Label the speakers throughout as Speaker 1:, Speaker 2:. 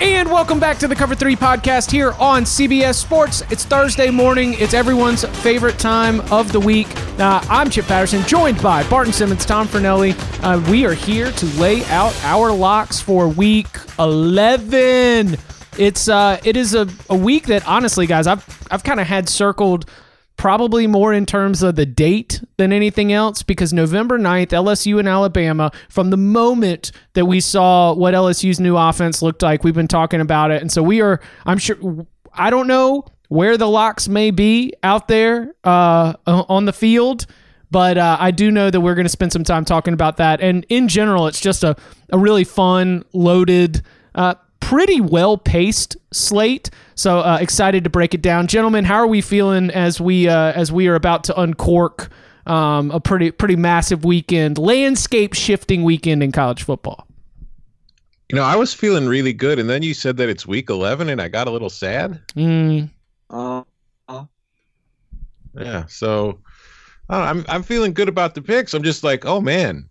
Speaker 1: And welcome back to the Cover 3 podcast here on CBS Sports. It's Thursday morning. It's everyone's favorite time of the week. Uh, I'm Chip Patterson, joined by Barton Simmons, Tom Fornelli. Uh, we are here to lay out our locks for week 11. It's uh, it is a, a week that honestly, guys, I've I've kind of had circled probably more in terms of the date than anything else because November 9th, LSU and Alabama, from the moment that we saw what LSU's new offense looked like, we've been talking about it. And so we are, I'm sure, I don't know where the locks may be out there uh, on the field. But uh, I do know that we're going to spend some time talking about that. And in general, it's just a, a really fun, loaded, uh, pretty well paced slate. So uh, excited to break it down, gentlemen. How are we feeling as we uh, as we are about to uncork um, a pretty pretty massive weekend, landscape shifting weekend in college football?
Speaker 2: You know, I was feeling really good, and then you said that it's week eleven, and I got a little sad.
Speaker 1: Mm,
Speaker 3: Uh,
Speaker 2: Yeah, so know, I'm I'm feeling good about the picks. I'm just like, oh man,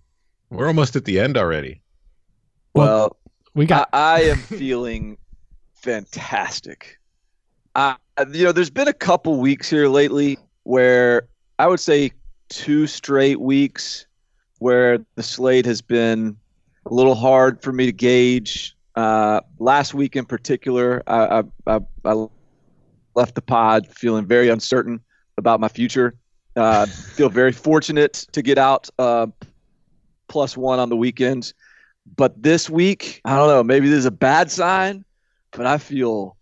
Speaker 2: we're almost at the end already.
Speaker 3: well,
Speaker 1: we
Speaker 3: I,
Speaker 1: got
Speaker 3: I am feeling fantastic. I, you know, there's been a couple weeks here lately where I would say two straight weeks where the slate has been a little hard for me to gauge. Uh, last week in particular, I, I, I, I left the pod feeling very uncertain about my future. Uh, feel very fortunate to get out uh, plus one on the weekends. But this week, I don't know, maybe this is a bad sign, but I feel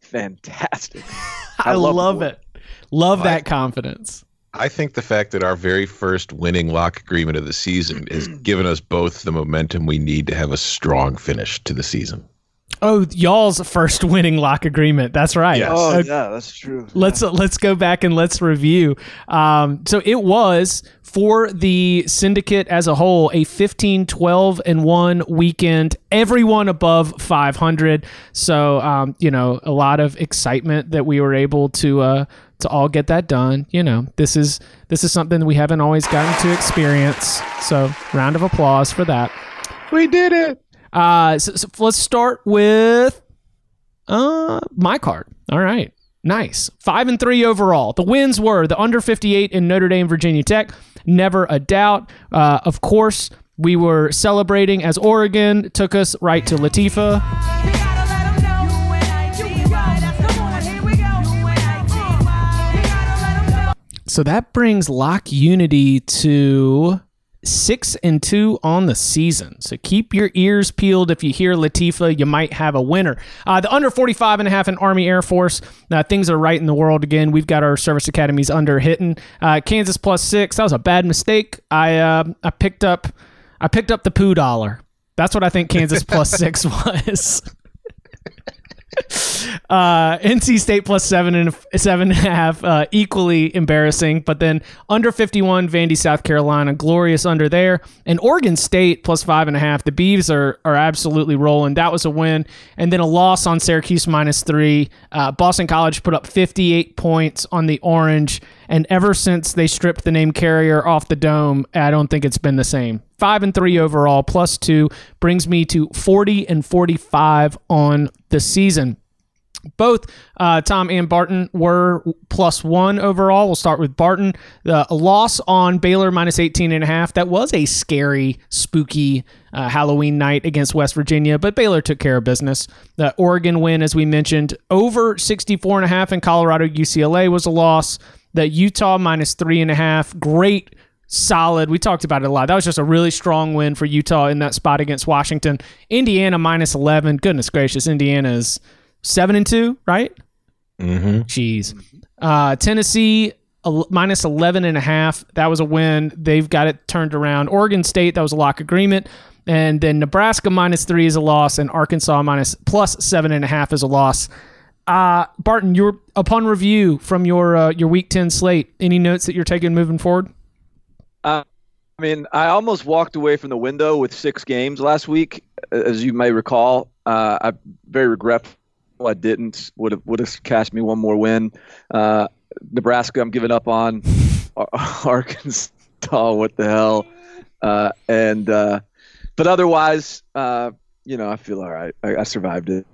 Speaker 3: fantastic.
Speaker 1: I,
Speaker 3: love
Speaker 1: love, it. Love
Speaker 2: I-
Speaker 1: that confidence.
Speaker 2: I think the fact that our very first winning lock agreement of the season has given us both the momentum we need to have a strong finish to the season.
Speaker 1: Oh, y'all's first winning lock agreement. That's right.
Speaker 2: Yes.
Speaker 3: Oh,
Speaker 1: Uh,
Speaker 3: yeah, that's true.
Speaker 1: let's uh, let's go back and let's review. Um, so it was for the syndicate as a whole a 15 12 and 1 weekend everyone above 500 so um, you know a lot of excitement that we were able to uh, to all get that done you know this is this is something we haven't always gotten to experience so round of applause for that
Speaker 2: We did it.
Speaker 1: Uh, so, so let's start with uh my card. All right. Nice. Five and three overall. The wins were the under 58 in Notre Dame, Virginia Tech. Never a doubt. Uh, of course, we were celebrating as Oregon took us right to Latifa. So that brings Lock Unity to six and two on the season. So keep your ears peeled. If you hear Latifa, you might have a winner. Uh, the under 45 and a half in Army Air Force. Uh, things are right in the world again. We've got our service academies under hitting. Uh, Kansas plus six. That was a bad mistake. I uh, I picked up I picked up the poo dollar. That's what I think Kansas plus six was. Uh, NC State plus seven and seven and a half, uh, equally embarrassing. But then under 51, Vandy, South Carolina, glorious under there. And Oregon State plus five and a half. The Beavs are are absolutely rolling. That was a win. And then a loss on Syracuse minus three. Uh, Boston College put up 58 points on the Orange. And ever since they stripped the name carrier off the dome, I don't think it's been the same. Five and three overall, plus two brings me to 40 and 45 on the season. Both uh, Tom and Barton were plus one overall. We'll start with Barton. The loss on Baylor minus 18 and a half. That was a scary, spooky uh, Halloween night against West Virginia, but Baylor took care of business. The Oregon win, as we mentioned, over 64 and a half in Colorado UCLA was a loss. The Utah minus three and a half. Great solid. We talked about it a lot. That was just a really strong win for Utah in that spot against Washington. Indiana minus 11. Goodness gracious, Indiana is seven and two, right?
Speaker 2: Mm-hmm.
Speaker 1: Jeez. Uh, Tennessee minus 11 and a half. That was a win. They've got it turned around. Oregon State, that was a lock agreement. And then Nebraska minus three is a loss, and Arkansas minus plus seven and a half is a loss. Uh, Barton, your upon review from your uh, your Week Ten slate, any notes that you're taking moving forward?
Speaker 3: Uh, I mean, I almost walked away from the window with six games last week, as you may recall. Uh, I'm very regretful I didn't. Would have would have cashed me one more win. Uh, Nebraska, I'm giving up on. Arkansas, what the hell? Uh, and uh, but otherwise, uh, you know, I feel all right. I, I survived it.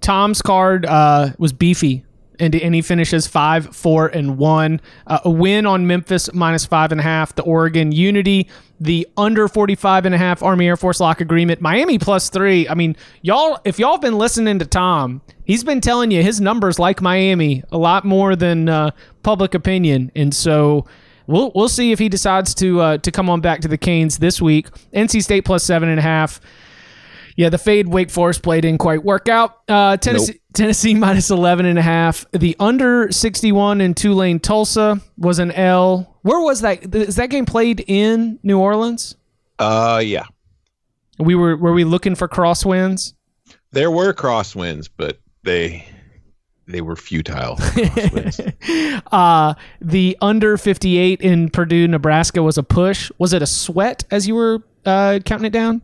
Speaker 1: Tom's card uh, was beefy, and, and he finishes five, four, and one. Uh, a win on Memphis minus five and a half. The Oregon Unity, the under 45 and a half Army Air Force lock agreement. Miami plus three. I mean, y'all, if y'all have been listening to Tom, he's been telling you his numbers like Miami a lot more than uh, public opinion, and so. We'll, we'll see if he decides to uh, to come on back to the Canes this week. NC State plus seven and a half. Yeah, the fade Wake Forest play didn't quite work out. Uh, Tennessee, Tennessee minus 11 and a half. The under 61 in Tulane Tulsa was an L. Where was that? Is that game played in New Orleans?
Speaker 2: Uh, yeah.
Speaker 1: We were were we looking for crosswinds?
Speaker 2: There were crosswinds, but they they were futile.
Speaker 1: Uh, the under 58 in Purdue, Nebraska was a push. Was it a sweat as you were uh, counting it down?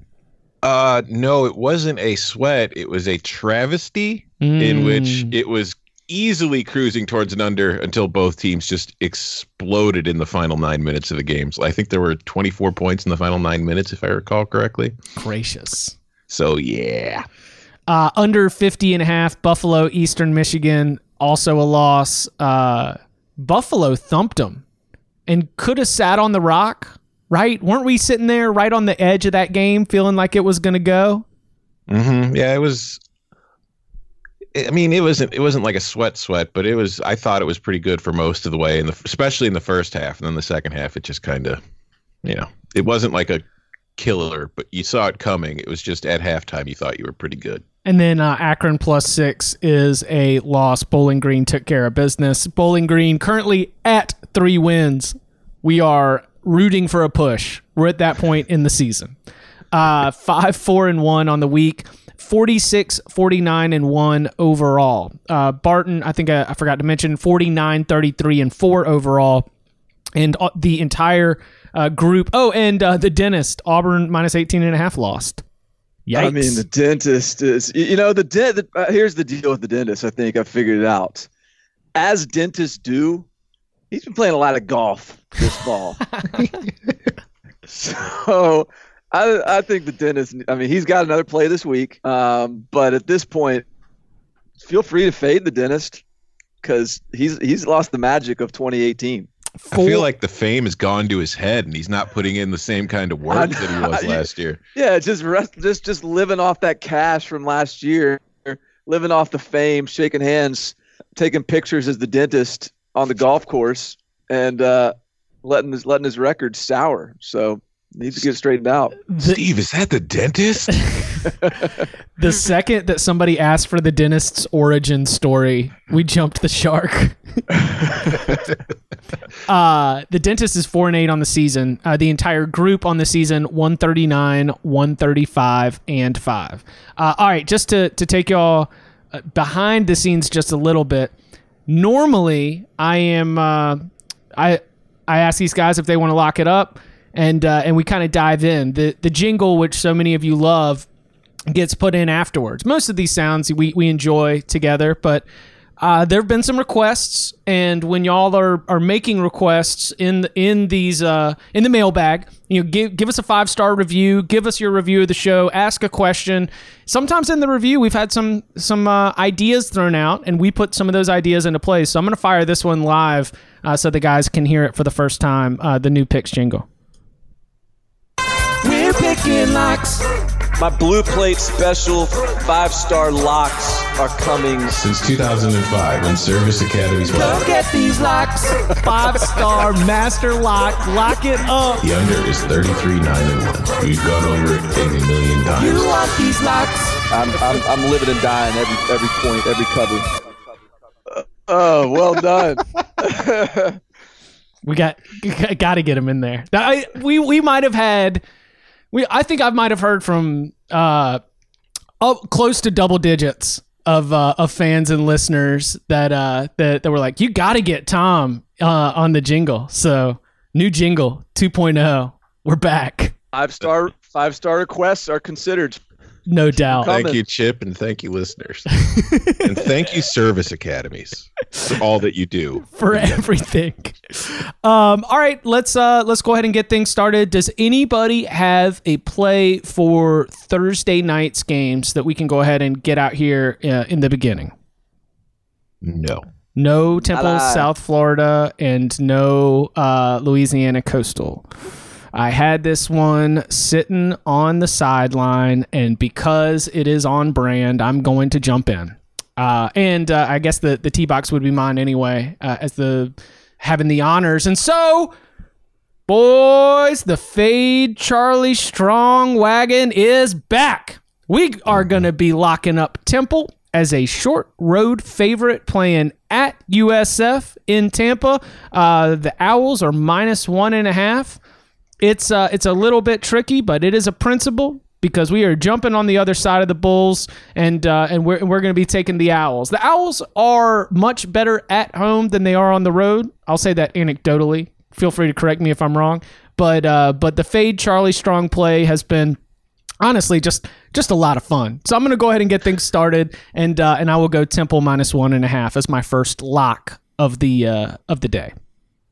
Speaker 2: Uh, no, it wasn't a sweat. It was a travesty in which it was easily cruising towards an under until both teams just exploded in the final nine minutes of the games. I think there were 24 points in the final nine minutes, if I recall correctly.
Speaker 1: Gracious.
Speaker 2: So yeah,
Speaker 1: Uh, under 50 and a half, Buffalo, Eastern Michigan, also a loss. Uh, Buffalo thumped them and could have sat on the rock, right? Weren't we sitting there right on the edge of that game feeling like it was going to go?
Speaker 2: hmm yeah, it was. I mean, it wasn't it wasn't like a sweat sweat, but it was. I thought it was pretty good for most of the way, and especially in the first half, and then the second half, it just kind of, you know, it wasn't like a killer, but you saw it coming. It was just at halftime, you thought you were pretty good.
Speaker 1: And then uh, Akron plus six is a loss. Bowling Green took care of business. Bowling Green currently at three wins. We are rooting for a push. We're at that point in the season. Uh, five, four, and one on the week. 46, 49, and one overall. Uh, Barton, I think I, I forgot to mention 49, 33, and four overall. And uh, the entire uh, group. Oh, and uh, the dentist, Auburn minus 18 and a half lost. Yikes.
Speaker 3: I mean, the dentist is, you know, the dent. Uh, here's the deal with the dentist. I think I figured it out. As dentists do, he's been playing a lot of golf this fall. so I, I think the dentist. I mean, he's got another play this week. Um, but at this point, feel free to fade the dentist because he's he's lost the magic of 2018.
Speaker 2: I feel like the fame has gone to his head, and he's not putting in the same kind of work that he was last year.
Speaker 3: Yeah, just rest, just just living off that cash from last year, living off the fame, shaking hands, taking pictures as the dentist on the golf course, and uh, letting his letting his record sour. So needs to get straightened out.
Speaker 2: Steve, is that the dentist?
Speaker 1: The second that somebody asked for the dentist's origin story, we jumped the shark. uh, the dentist is four and eight on the season. Uh, the entire group on the season, one thirty nine, one thirty five, and five. Uh, all right, just to to take y'all uh, behind the scenes just a little bit. Normally, I am uh, I I ask these guys if they want to lock it up, and uh, and we kind of dive in. The the jingle, which so many of you love, gets put in afterwards. Most of these sounds we, we enjoy together, but Uh, there have been some requests, and when y'all are, are making requests in the, in these uh, in the mailbag, you know, give give us a five star review, give us your review of the show, ask a question. Sometimes in the review, we've had some some uh, ideas thrown out, and we put some of those ideas into place. So I'm going to fire this one live uh, so the guys can hear it for the first time. Uh, the new picks jingle. We're picking locks.
Speaker 3: My blue plate special five star locks are coming.
Speaker 2: Since 2005, when Service Academies
Speaker 1: Look at these locks. Five star master lock. Lock it up.
Speaker 2: The under is 33 9 and 1. We've gone over it a million
Speaker 1: You
Speaker 2: times.
Speaker 1: want these locks?
Speaker 3: I'm, I'm, I'm living and dying every every point, every cover. Oh, well done.
Speaker 1: We got got to get him in there. I, we we might have had. We I think I might have heard from uh, close to double digits of uh, of fans and listeners that uh that, that were like, you got to get Tom uh, on the jingle. So new jingle 2.0. We're back,
Speaker 3: five star five star requests are considered.
Speaker 1: No doubt.
Speaker 2: Thank you, Chip, and thank you, listeners. and thank you, Service Academies, for all that you do.
Speaker 1: for everything. Um, all right, let's uh, let's go ahead and get things started. Does anybody have a play for Thursday night's games that we can go ahead and get out here uh, in the beginning?
Speaker 2: No.
Speaker 1: No Temple, South Florida, and no uh, Louisiana Coastal. I had this one sitting on the sideline, and because it is on brand, I'm going to jump in. Uh, and uh, I guess the the tee box would be mine anyway, uh, as the having the honors. And so, boys, the fade Charlie Strong wagon is back. We are going to be locking up Temple as a short road favorite playing at USF in Tampa. Uh, the Owls are minus one and a half. It's uh, it's a little bit tricky, but it is a principle because we are jumping on the other side of the Bulls, and uh, and we're we're going to be taking the Owls. The Owls are much better at home than they are on the road. I'll say that anecdotally. Feel free to correct me if I'm wrong, but uh, but the fade Charlie Strong play has been honestly just just a lot of fun. So I'm going to go ahead and get things started, and uh, and I will go Temple minus one and a half as my first lock of the uh, of the day.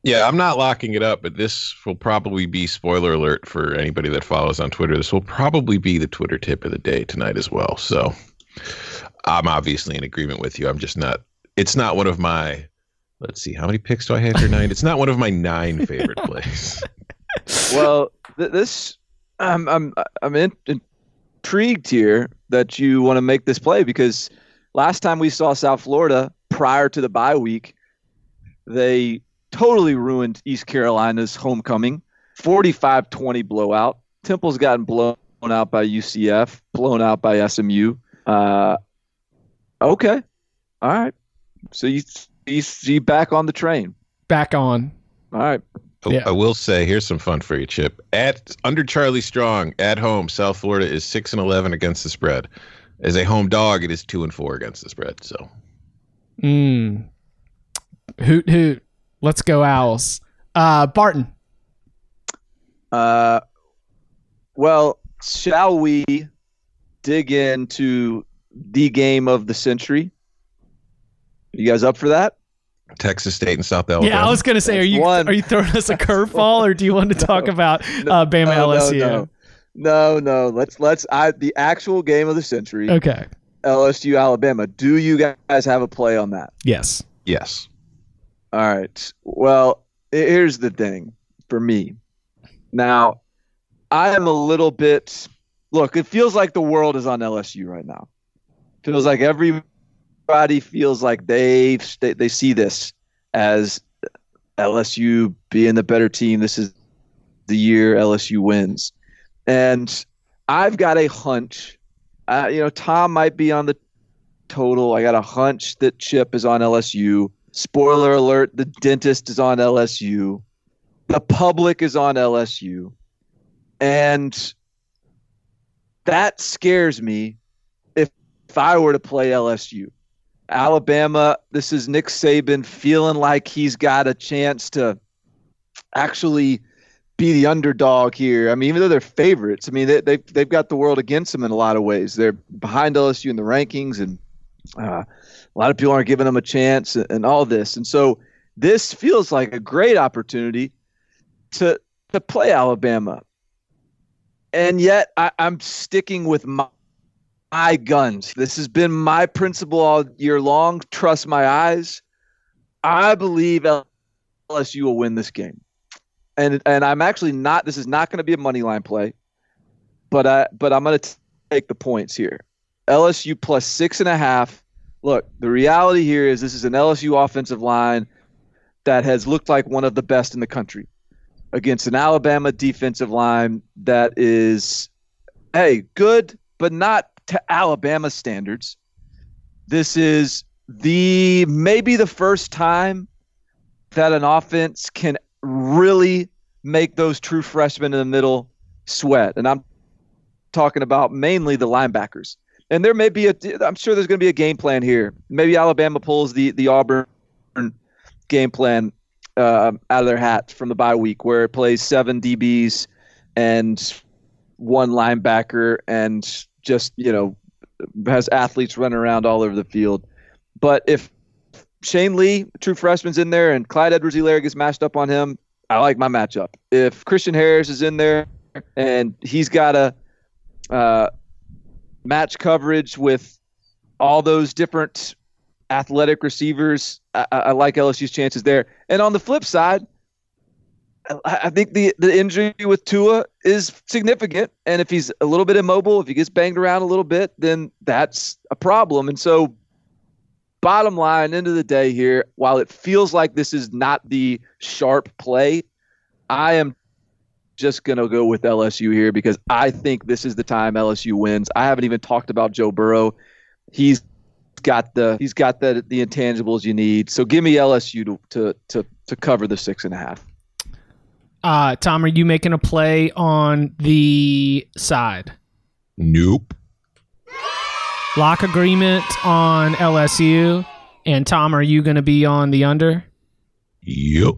Speaker 2: Yeah, I'm not locking it up, but this will probably be spoiler alert for anybody that follows on Twitter. This will probably be the Twitter tip of the day tonight as well. So I'm obviously in agreement with you. I'm just not. It's not one of my. Let's see, how many picks do I have here tonight? It's not one of my nine favorite plays.
Speaker 3: Well, th- this I'm I'm I'm in, intrigued here that you want to make this play because last time we saw South Florida prior to the bye week, they totally ruined East Carolina's homecoming. 45-20 blowout. Temple's gotten blown out by UCF, blown out by SMU. Uh, okay, all right. So you you you back on the train.
Speaker 1: Back on.
Speaker 3: All right.
Speaker 2: I-
Speaker 1: Yeah.
Speaker 2: I will say, here's some fun for you, Chip. At under Charlie Strong at home, South Florida is six and eleven against the spread. As a home dog, it is two and four against the spread. So
Speaker 1: Mm. Hoot hoot. Let's go Owls. Uh, Barton.
Speaker 3: Uh, well, shall we dig into the game of the century? You guys up for that?
Speaker 2: Texas State and South Alabama.
Speaker 1: Yeah, I was gonna say, are you
Speaker 3: One.
Speaker 1: are you throwing us a curveball, or do you want to talk about uh, Bama
Speaker 3: No, no,
Speaker 1: LSU?
Speaker 3: no. No, no. Let's let's. I the actual game of the century,
Speaker 1: Okay.
Speaker 3: LSU Alabama. Do you guys have a play on that?
Speaker 1: Yes.
Speaker 2: yes.
Speaker 3: All right. Well, here's the thing for me. Now, I am a little bit. Look, it feels like the world is on LSU right now. Feels like everybody feels like they they, see this as LSU being the better team. This is the year LSU wins, and I've got a hunch. Uh, you know, Tom might be on the total. I got a hunch that Chip is on LSU. Spoiler alert: the dentist is on LSU. The public is on LSU, and that scares me. If if I were to play LSU, Alabama, this is Nick Saban feeling like he's got a chance to actually be the underdog here. I mean, even though they're favorites, I mean they, they've they've got the world against them in a lot of ways. They're behind LSU in the rankings, and uh, a lot of people aren't giving him a chance and, and all this. And so this feels like a great opportunity to to play Alabama. And yet I, I'm sticking with my, my guns. This has been my principle all year long. Trust my eyes. I believe LSU will win this game. And and I'm actually not this is not going to be a money line play. But I but I'm going to take the points here. LSU plus six and a half. Look, the reality here is this is an LSU offensive line that has looked like one of the best in the country against an Alabama defensive line that is, hey, good, but not to Alabama standards. This is the maybe the first time that an offense can really make those true freshmen in the middle sweat. And I'm talking about mainly the linebackers. And there may be a I'm sure there's going to be a game plan here. Maybe Alabama pulls the the Auburn game plan uh, out of their hat from the bye week, where it plays seven DBs and one linebacker, and just you know has athletes running around all over the field. But if Shane Lee, true freshman's in there, and Clyde Edwards-Helaire gets matched up on him, I like my matchup. If Christian Harris is in there and he's got a uh, match coverage with all those different athletic receivers. I, I, like LSU's chances there. And on the flip side, I, I think the the injury with Tua is significant, and if he's a little bit immobile, if he gets banged around a little bit, then that's a problem. And so, bottom line, end of the day here, while it feels like this is not the sharp play, I am just going to go with LSU here because I think this is the time LSU wins. I haven't even talked about Joe Burrow. He's got the he's got the the intangibles you need. So give me LSU to to to, to cover the six and a half.
Speaker 1: Uh, Tom, are you making a play on the side?
Speaker 2: Nope.
Speaker 1: Lock agreement on LSU. And Tom, are you going to be on the under?
Speaker 2: Yep.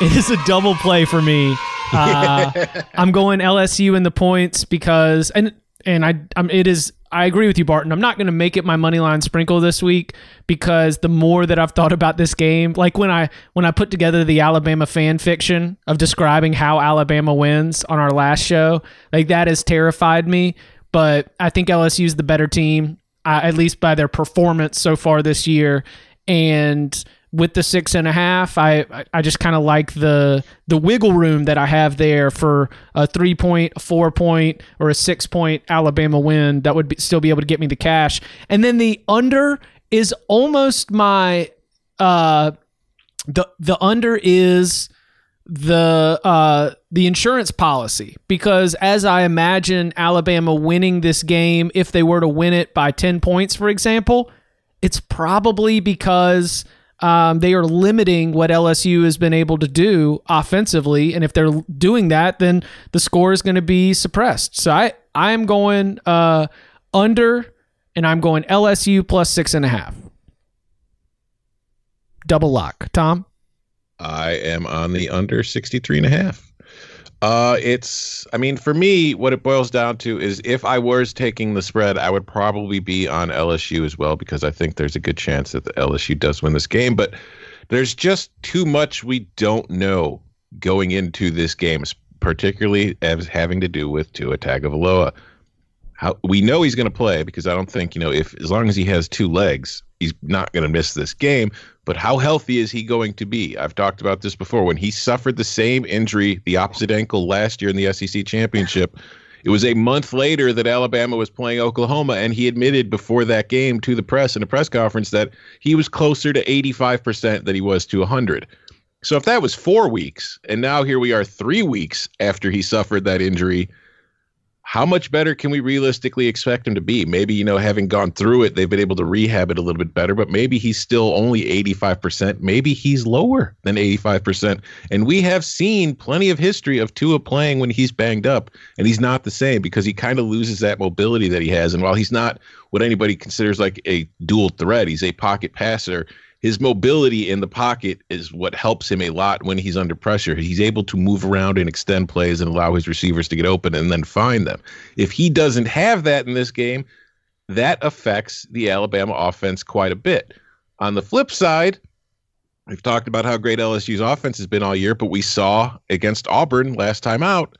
Speaker 1: It is a double play for me. Uh, I'm going LSU in the points because and and I I'm, it is I agree with you, Barton. I'm not going to make it my money line sprinkle this week because the more that I've thought about this game, like when I when I put together the Alabama fan fiction of describing how Alabama wins on our last show, like that has terrified me. But I think LSU is the better team, uh, at least by their performance so far this year, and with the six and a half, I I just kind of like the the wiggle room that I have there for a three point, a four point, or a six point Alabama win that would be, still be able to get me the cash. And then the under is almost my uh the the under is the uh the insurance policy because as I imagine Alabama winning this game if they were to win it by 10 points for example, it's probably because um, they are limiting what LSU has been able to do offensively, and if they're doing that, then the score is going to be suppressed. So I I am going uh, under, and I'm going LSU plus six and a half. Double lock, Tom.
Speaker 2: I am on the under 63 and a half. Uh, it's, I mean, for me, what it boils down to is if I was taking the spread, I would probably be on LSU as well because I think there's a good chance that the LSU does win this game. But there's just too much we don't know going into this game, particularly as having to do with Tua Tagovailoa. How we know he's going to play because I don't think you know if as long as he has two legs, he's not going to miss this game. But how healthy is he going to be? I've talked about this before. When he suffered the same injury, the opposite ankle last year in the SEC championship, it was a month later that Alabama was playing Oklahoma, and he admitted before that game to the press in a press conference that he was closer to 85% than he was to 100. So if that was four weeks, and now here we are three weeks after he suffered that injury, how much better can we realistically expect him to be? Maybe, you know, having gone through it, they've been able to rehab it a little bit better, but maybe he's still only 85%. Maybe he's lower than 85%. And we have seen plenty of history of Tua playing when he's banged up, and he's not the same because he kind of loses that mobility that he has. And while he's not what anybody considers like a dual threat, he's a pocket passer his mobility in the pocket is what helps him a lot when he's under pressure. He's able to move around and extend plays and allow his receivers to get open and then find them. If he doesn't have that in this game, that affects the Alabama offense quite a bit. On the flip side, we've talked about how great LSU's offense has been all year, but we saw against Auburn last time out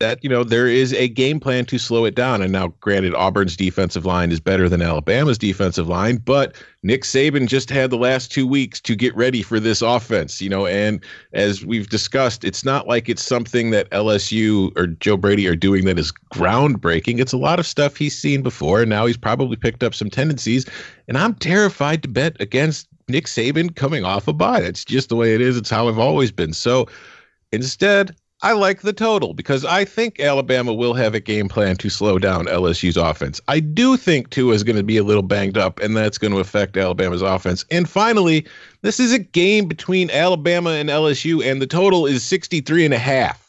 Speaker 2: that you know there is a game plan to slow it down. And now, granted, Auburn's defensive line is better than Alabama's defensive line, but Nick Saban just had the last two weeks to get ready for this offense. You know, and as we've discussed, it's not like it's something that LSU or Joe Brady are doing that is groundbreaking. It's a lot of stuff he's seen before, and now he's probably picked up some tendencies. And I'm terrified to bet against Nick Saban coming off a bye. That's just the way it is. It's how I've always been. So instead, I like the total because I think Alabama will have a game plan to slow down LSU's offense. I do think Tua is going to be a little banged up, and that's going to affect Alabama's offense. And finally, this is a game between Alabama and LSU, and the total is 63 and a half.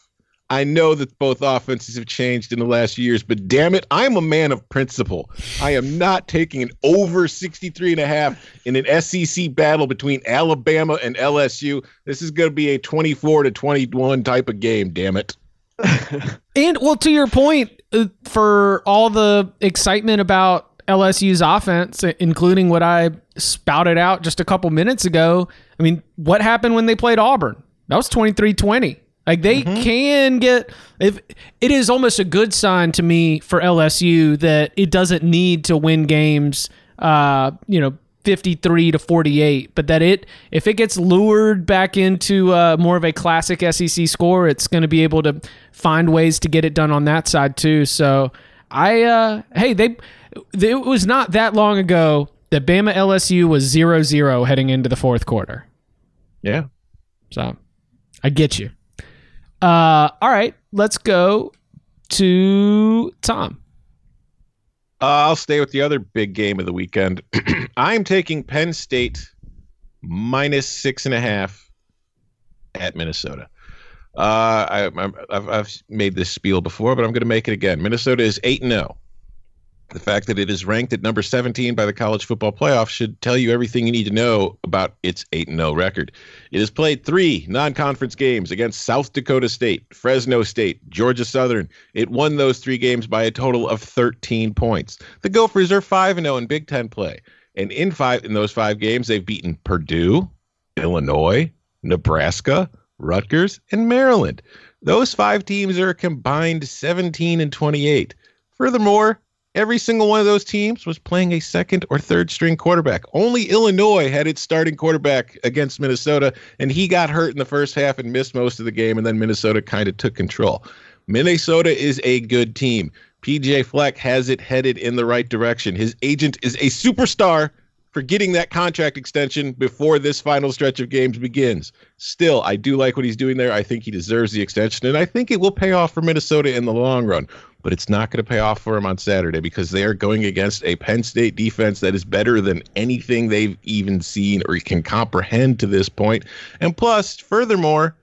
Speaker 2: I know that both offenses have changed in the last years, but damn it, I'm a man of principle. I am not taking an over 63 and a half in an SEC battle between Alabama and LSU. This is going to be a 24 to 21 type of game, damn it.
Speaker 1: and well, to your point, uh, for all the excitement about LSU's offense, including what I spouted out just a couple minutes ago, I mean, what happened when they played Auburn? That was 23 20. Like they mm-hmm. can get if it is almost a good sign to me for LSU that it doesn't need to win games uh, you know, 53 to 48, but that it if it gets lured back into uh, more of a classic SEC score, it's going to be able to find ways to get it done on that side too. So I uh hey, they it was not that long ago that Bama LSU was 0-0 heading into the fourth quarter.
Speaker 2: Yeah.
Speaker 1: So I get you. Uh, all right, let's go to Tom.
Speaker 2: Uh, I'll stay with the other big game of the weekend. I'm taking Penn State minus six and a half at Minnesota. Uh, I, have made this spiel before, but I'm going to make it again. Minnesota is eight and zero. The fact that it is ranked at number 17 by the college football playoff should tell you everything you need to know about its 8 0 record. It has played three non conference games against South Dakota State, Fresno State, Georgia Southern. It won those three games by a total of 13 points. The Gophers are 5 0 in Big Ten play. And in five in those five games, they've beaten Purdue, Illinois, Nebraska, Rutgers, and Maryland. Those five teams are combined 17 and 28. Furthermore, Every single one of those teams was playing a second or third string quarterback. Only Illinois had its starting quarterback against Minnesota, and he got hurt in the first half and missed most of the game, and then Minnesota kind of took control. Minnesota is a good team. PJ Fleck has it headed in the right direction. His agent is a superstar for getting that contract extension before this final stretch of games begins. Still, I do like what he's doing there. I think he deserves the extension, and I think it will pay off for Minnesota in the long run but it's not going to pay off for them on Saturday because they are going against a Penn State defense that is better than anything they've even seen or can comprehend to this point. And plus, furthermore,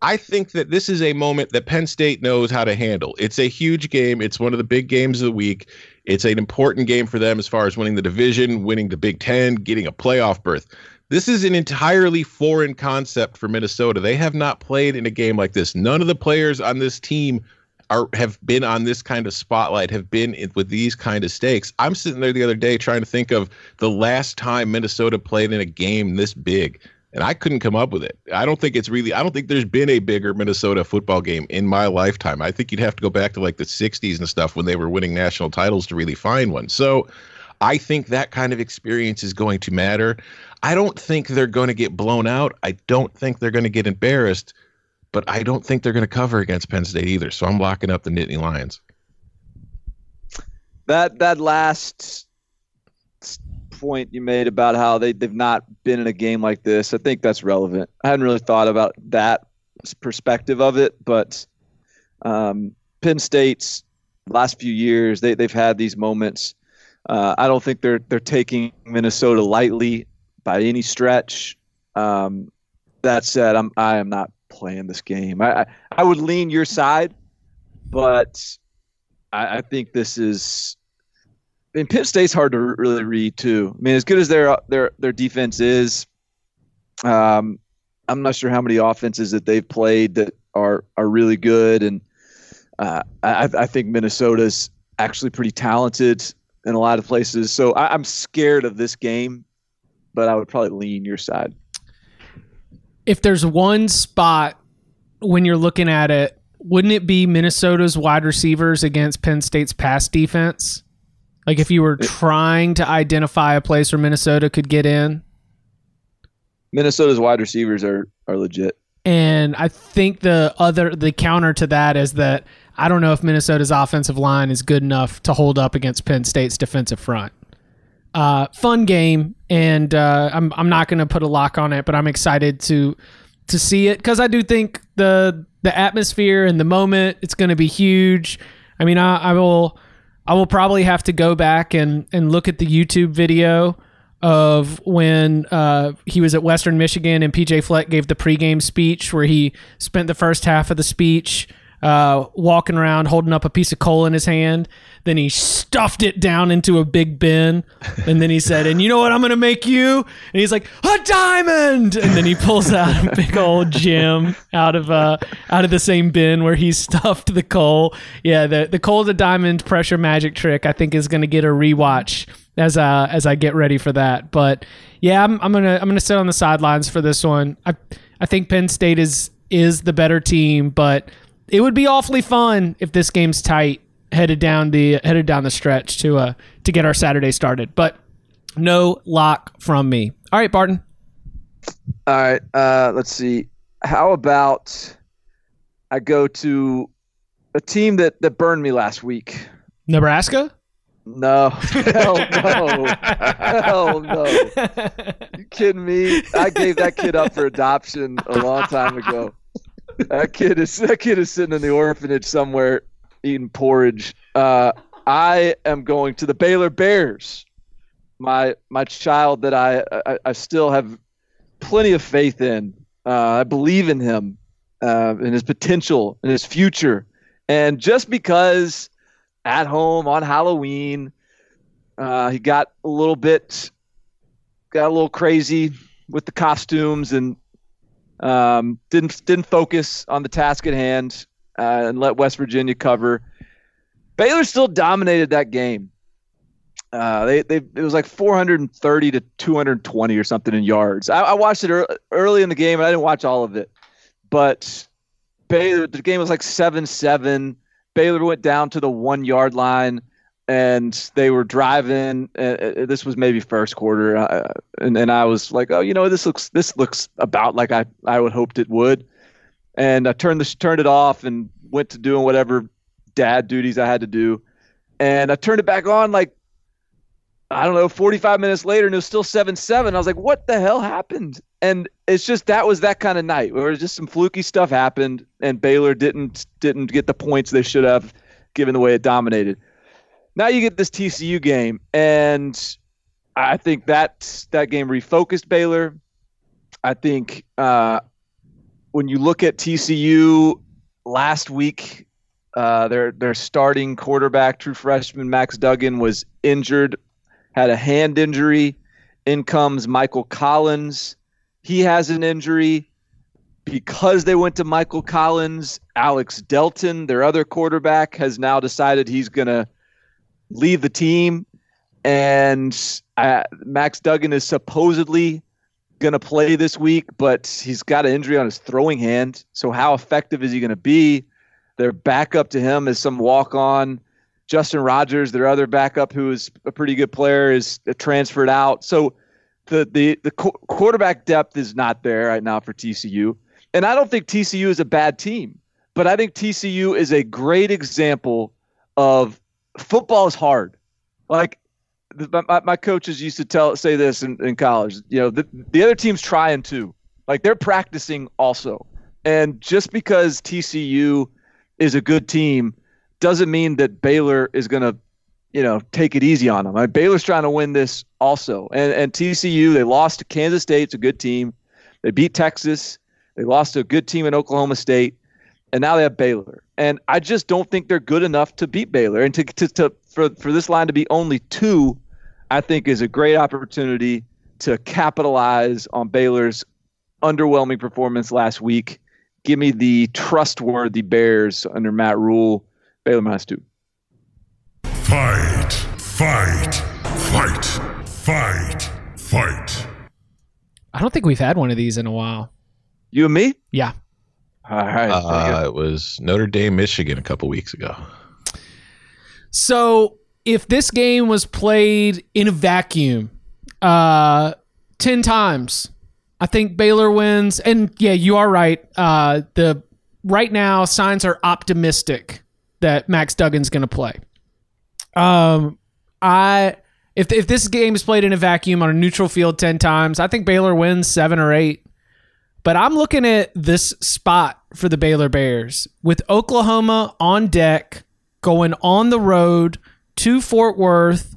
Speaker 2: I think that this is a moment that Penn State knows how to handle. It's a huge game. It's one of the big games of the week. It's an important game for them as far as winning the division, winning the Big Ten, getting a playoff berth. This is an entirely foreign concept for Minnesota. They have not played in a game like this. None of the players on this team are have been on this kind of spotlight, have been in, with these kind of stakes. I'm sitting there the other day trying to think of the last time Minnesota played in a game this big, and I couldn't come up with it. I don't think it's really. I don't think there's been a bigger Minnesota football game in my lifetime. I think you'd have to go back to like the '60s and stuff when they were winning national titles to really find one. So. I think that kind of experience is going to matter. I don't think they're going to get blown out. I don't think they're going to get embarrassed but I don't think they're going to cover against Penn State either. So I'm locking up the Nittany Lions.
Speaker 3: That that last point you made about how they they've not been in a game like this, I think that's relevant. I hadn't really thought about that perspective of it, but um, Penn State's last few years they they've had these moments. Uh, I don't think they're they're taking Minnesota lightly by any stretch. Um, that said, I'm I am not playing this game. I, I, I would lean your side, but I, I think this is. Mean, Penn State's hard to really read too. I mean, as good as their their their defense is, um, I'm not sure how many offenses that they've played that are are really good, and uh, I, I think Minnesota's actually pretty talented. in a lot of places. So I, I'm scared of this game, but I would probably lean your side.
Speaker 1: If there's one spot when you're looking at it, wouldn't it be Minnesota's wide receivers against Penn State's pass defense? Like if you were trying to identify a place where Minnesota could get in.
Speaker 3: Minnesota's wide receivers are are legit.
Speaker 1: And I think the other the counter to that is that I don't know if Minnesota's offensive line is good enough to hold up against Penn State's defensive front. Uh, fun game, and uh, I'm I'm not going to put a lock on it, but I'm excited to to see it because I do think the the atmosphere and the moment it's going to be huge. I mean, I, I will I will probably have to go back and and look at the YouTube video of when uh, he was at Western Michigan and PJ Fleck gave the pregame speech where he spent the first half of the speech uh, walking around holding up a piece of coal in his hand. Then he stuffed it down into a big bin. And then he said, And you know what I'm going to make you? And he's like, A diamond. And then he pulls out a big old gem out of uh, out of the same bin where he stuffed the coal. Yeah, the, the coal to diamond pressure magic trick, I think, is going to get a rewatch as uh as I get ready for that. But yeah, I'm, I'm gonna I'm gonna sit on the sidelines for this one. I I think Penn State is is the better team, but it would be awfully fun if this game's tight headed down the headed down the stretch to uh to get our Saturday started. But no lock from me. All right, Barton.
Speaker 3: All right, uh, let's see. How about I go to a team that that burned me last week?
Speaker 1: Nebraska?
Speaker 3: No, hell no, hell no. You kidding me? I gave that kid up for adoption a long time ago. That kid is that kid is sitting in the orphanage somewhere eating porridge. Uh, I am going to the Baylor Bears. My my child that I I, I still have plenty of faith in. Uh, I believe in him, uh, in his potential, in his future, and just because at home on Halloween. Uh, he got a little bit, got a little crazy with the costumes and um, didn't didn't focus on the task at hand uh, and let West Virginia cover. Baylor still dominated that game. Uh, they they it was like 430 to 220 or something in yards. I, I watched it early in the game and I didn't watch all of it, but Baylor the game was like seven seven. Baylor went down to the one yard line and they were driving. Uh, this was maybe first quarter, uh, and and I was like, oh, you know, this looks this looks about like I I would hoped it would. And I turned this turned it off and went to doing whatever dad duties I had to do, and I turned it back on like I don't know, 45 minutes later, and it was still 7 7. I was like, what the hell happened? And it's just that was that kind of night where just some fluky stuff happened, and Baylor didn't didn't get the points they should have, given the way it dominated. Now you get this TCU game, and I think that that game refocused Baylor. I think uh, when you look at TCU last week, uh, their their starting quarterback, true freshman Max Duggan, was injured had a hand injury. In comes Michael Collins. He has an injury. Because they went to Michael Collins, Alex Delton, their other quarterback, has now decided he's going to leave the team. And uh, Max Duggan is supposedly going to play this week, but he's got an injury on his throwing hand. So, how effective is he going to be? Their backup to him is some walk on Justin Rogers, their other backup, who is a pretty good player, is transferred out. So the the the qu- quarterback depth is not there right now for TCU, and I don't think TCU is a bad team, but I think TCU is a great example of football is hard. Like my, my coaches used to tell say this in, in college. You know, the, the other team's trying too. Like they're practicing also, and just because TCU is a good team doesn't mean that Baylor is going to, you know, take it easy on them. Baylor's trying to win this also. And, and TCU, they lost to Kansas State. It's a good team. They beat Texas. They lost to a good team in Oklahoma State. And now they have Baylor. And I just don't think they're good enough to beat Baylor. And to, to, to for, for this line to be only two, I think is a great opportunity to capitalize on Baylor's underwhelming performance last week. Give me the trustworthy Bears under Matt Rhule. Baylor minus two.
Speaker 4: Fight.
Speaker 5: Fight! Fight! Fight! Fight!
Speaker 1: I don't think we've had one of these in a while.
Speaker 3: You and me?
Speaker 1: Yeah.
Speaker 3: All right.
Speaker 2: Uh, it was Notre Dame, Michigan a couple weeks ago.
Speaker 1: So if this game was played in a vacuum, uh, ten times, I think Baylor wins. And yeah, you are right. Uh, the right now signs are optimistic that Max Duggan's going to play. Um, I if if this game is played in a vacuum on a neutral field ten times, I think Baylor wins seven or eight. But I'm looking at this spot for the Baylor Bears with Oklahoma on deck, going on the road to Fort Worth.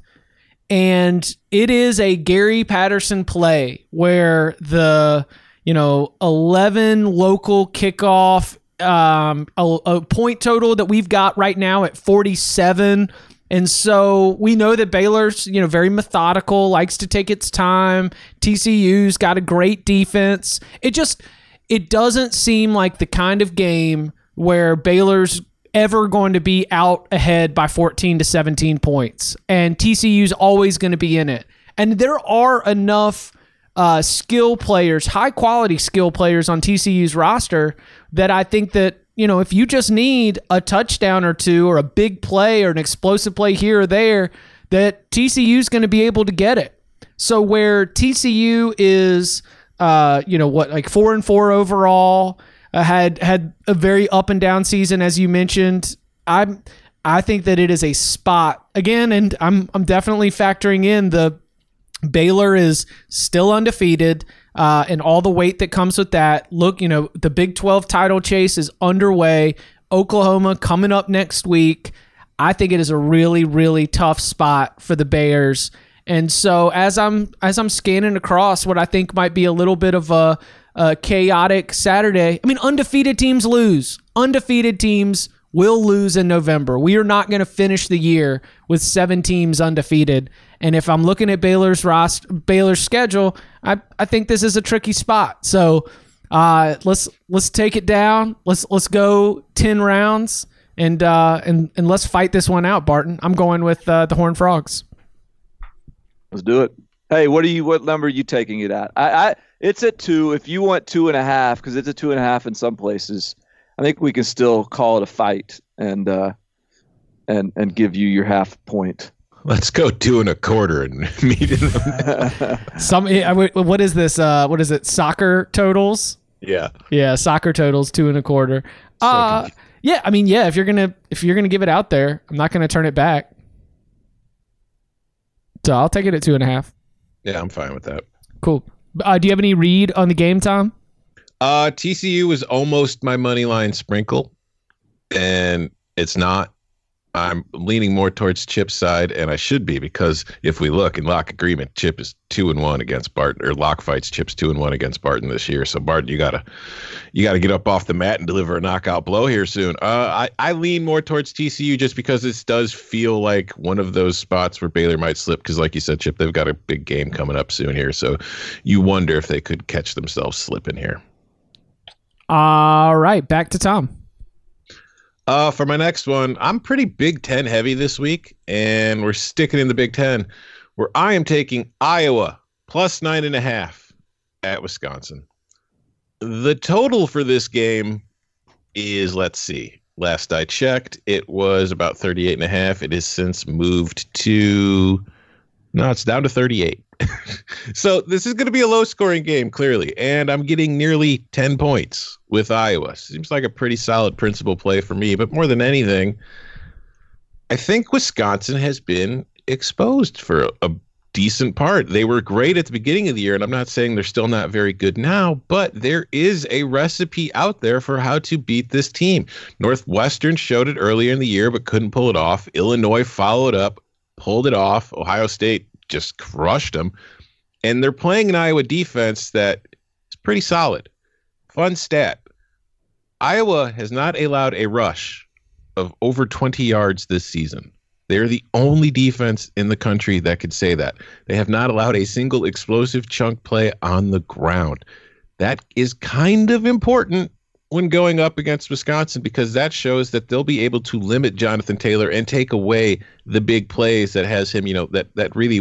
Speaker 1: And it is a Gary Patterson play where the, you know, 11 local kickoff, um, a, a point total that we've got right now at 47. And so we know that Baylor's, you know, very methodical, likes to take its time. TCU's got a great defense. It just it doesn't seem like the kind of game where Baylor's ever going to be out ahead by 14 to 17 points. And TCU's always going to be in it. And there are enough uh, skill players, high quality skill players on TCU's roster that I think that you know, if you just need a touchdown or two or a big play or an explosive play here or there, that TCU's going to be able to get it. So where TCU is, uh, you know, what like four and four overall, uh, had had a very up and down season as you mentioned. I'm I think that it is a spot again, and I'm I'm definitely factoring in the Baylor is still undefeated uh, and all the weight that comes with that. Look, you know, the Big 12 title chase is underway. Oklahoma coming up next week. I think it is a really, really tough spot for the Bears. And so as I'm as I'm scanning across what I think might be a little bit of a, a chaotic Saturday, I mean, undefeated teams lose. Undefeated teams will lose in November. We are not going to finish the year with seven teams undefeated. And if I'm looking at Baylor's roster, Baylor's schedule, I, I think this is a tricky spot. So uh, let's let's take it down. Let's let's go ten rounds and uh, and and let's fight this one out, Barton. I'm going with uh, the Horned Frogs.
Speaker 3: Let's do it. Hey, what are you? What number are you taking it at? I, I it's at two. If you want two and a half, because it's a two and a half in some places, I think we can still call it a fight and uh, and and give you your half point.
Speaker 2: Let's go two and a quarter and meet in the
Speaker 1: Some I- I- what is this? Uh, what is it? Soccer totals?
Speaker 2: Yeah.
Speaker 1: Yeah, soccer totals two and a quarter. Uh, yeah, I mean, yeah. If you're gonna if you're gonna give it out there, I'm not gonna turn it back. So I'll take it at two and a half.
Speaker 2: Yeah, I'm fine with that.
Speaker 1: Cool. Uh, do you have any read on the game, Tom?
Speaker 2: Uh, TCU was almost my money line sprinkle, and it's not. I'm leaning more towards Chip's side, and I should be because if we look in lock agreement, Chip is two and one against Barton, or lock fights, Chip's two and one against Barton this year. So Barton, you gotta, you gotta get up off the mat and deliver a knockout blow here soon. Uh, I I lean more towards TCU just because this does feel like one of those spots where Baylor might slip because, like you said, Chip, they've got a big game coming up soon here. So you wonder if they could catch themselves slipping here.
Speaker 1: All right, back to Tom.
Speaker 2: Uh, for my next one, I'm pretty Big Ten heavy this week, and we're sticking in the Big Ten, where I am taking Iowa plus nine and a half at Wisconsin. The total for this game is, let's see, last I checked, it was about 38 and a half. It has since moved to, no, it's down to 38. so this is going to be a low scoring game, clearly. And I'm getting nearly 10 points with Iowa. Seems like a pretty solid principal play for me. But more than anything, I think Wisconsin has been exposed for a decent part. They were great at the beginning of the year, and I'm not saying they're still not very good now, but there is a recipe out there for how to beat this team. Northwestern showed it earlier in the year, but couldn't pull it off. Illinois followed up, pulled it off. Ohio State just crushed them. And they're playing an Iowa defense that is pretty solid. Fun stat Iowa has not allowed a rush of over 20 yards this season. They're the only defense in the country that could say that. They have not allowed a single explosive chunk play on the ground. That is kind of important when going up against Wisconsin because that shows that they'll be able to limit Jonathan Taylor and take away the big plays that has him, you know, that that really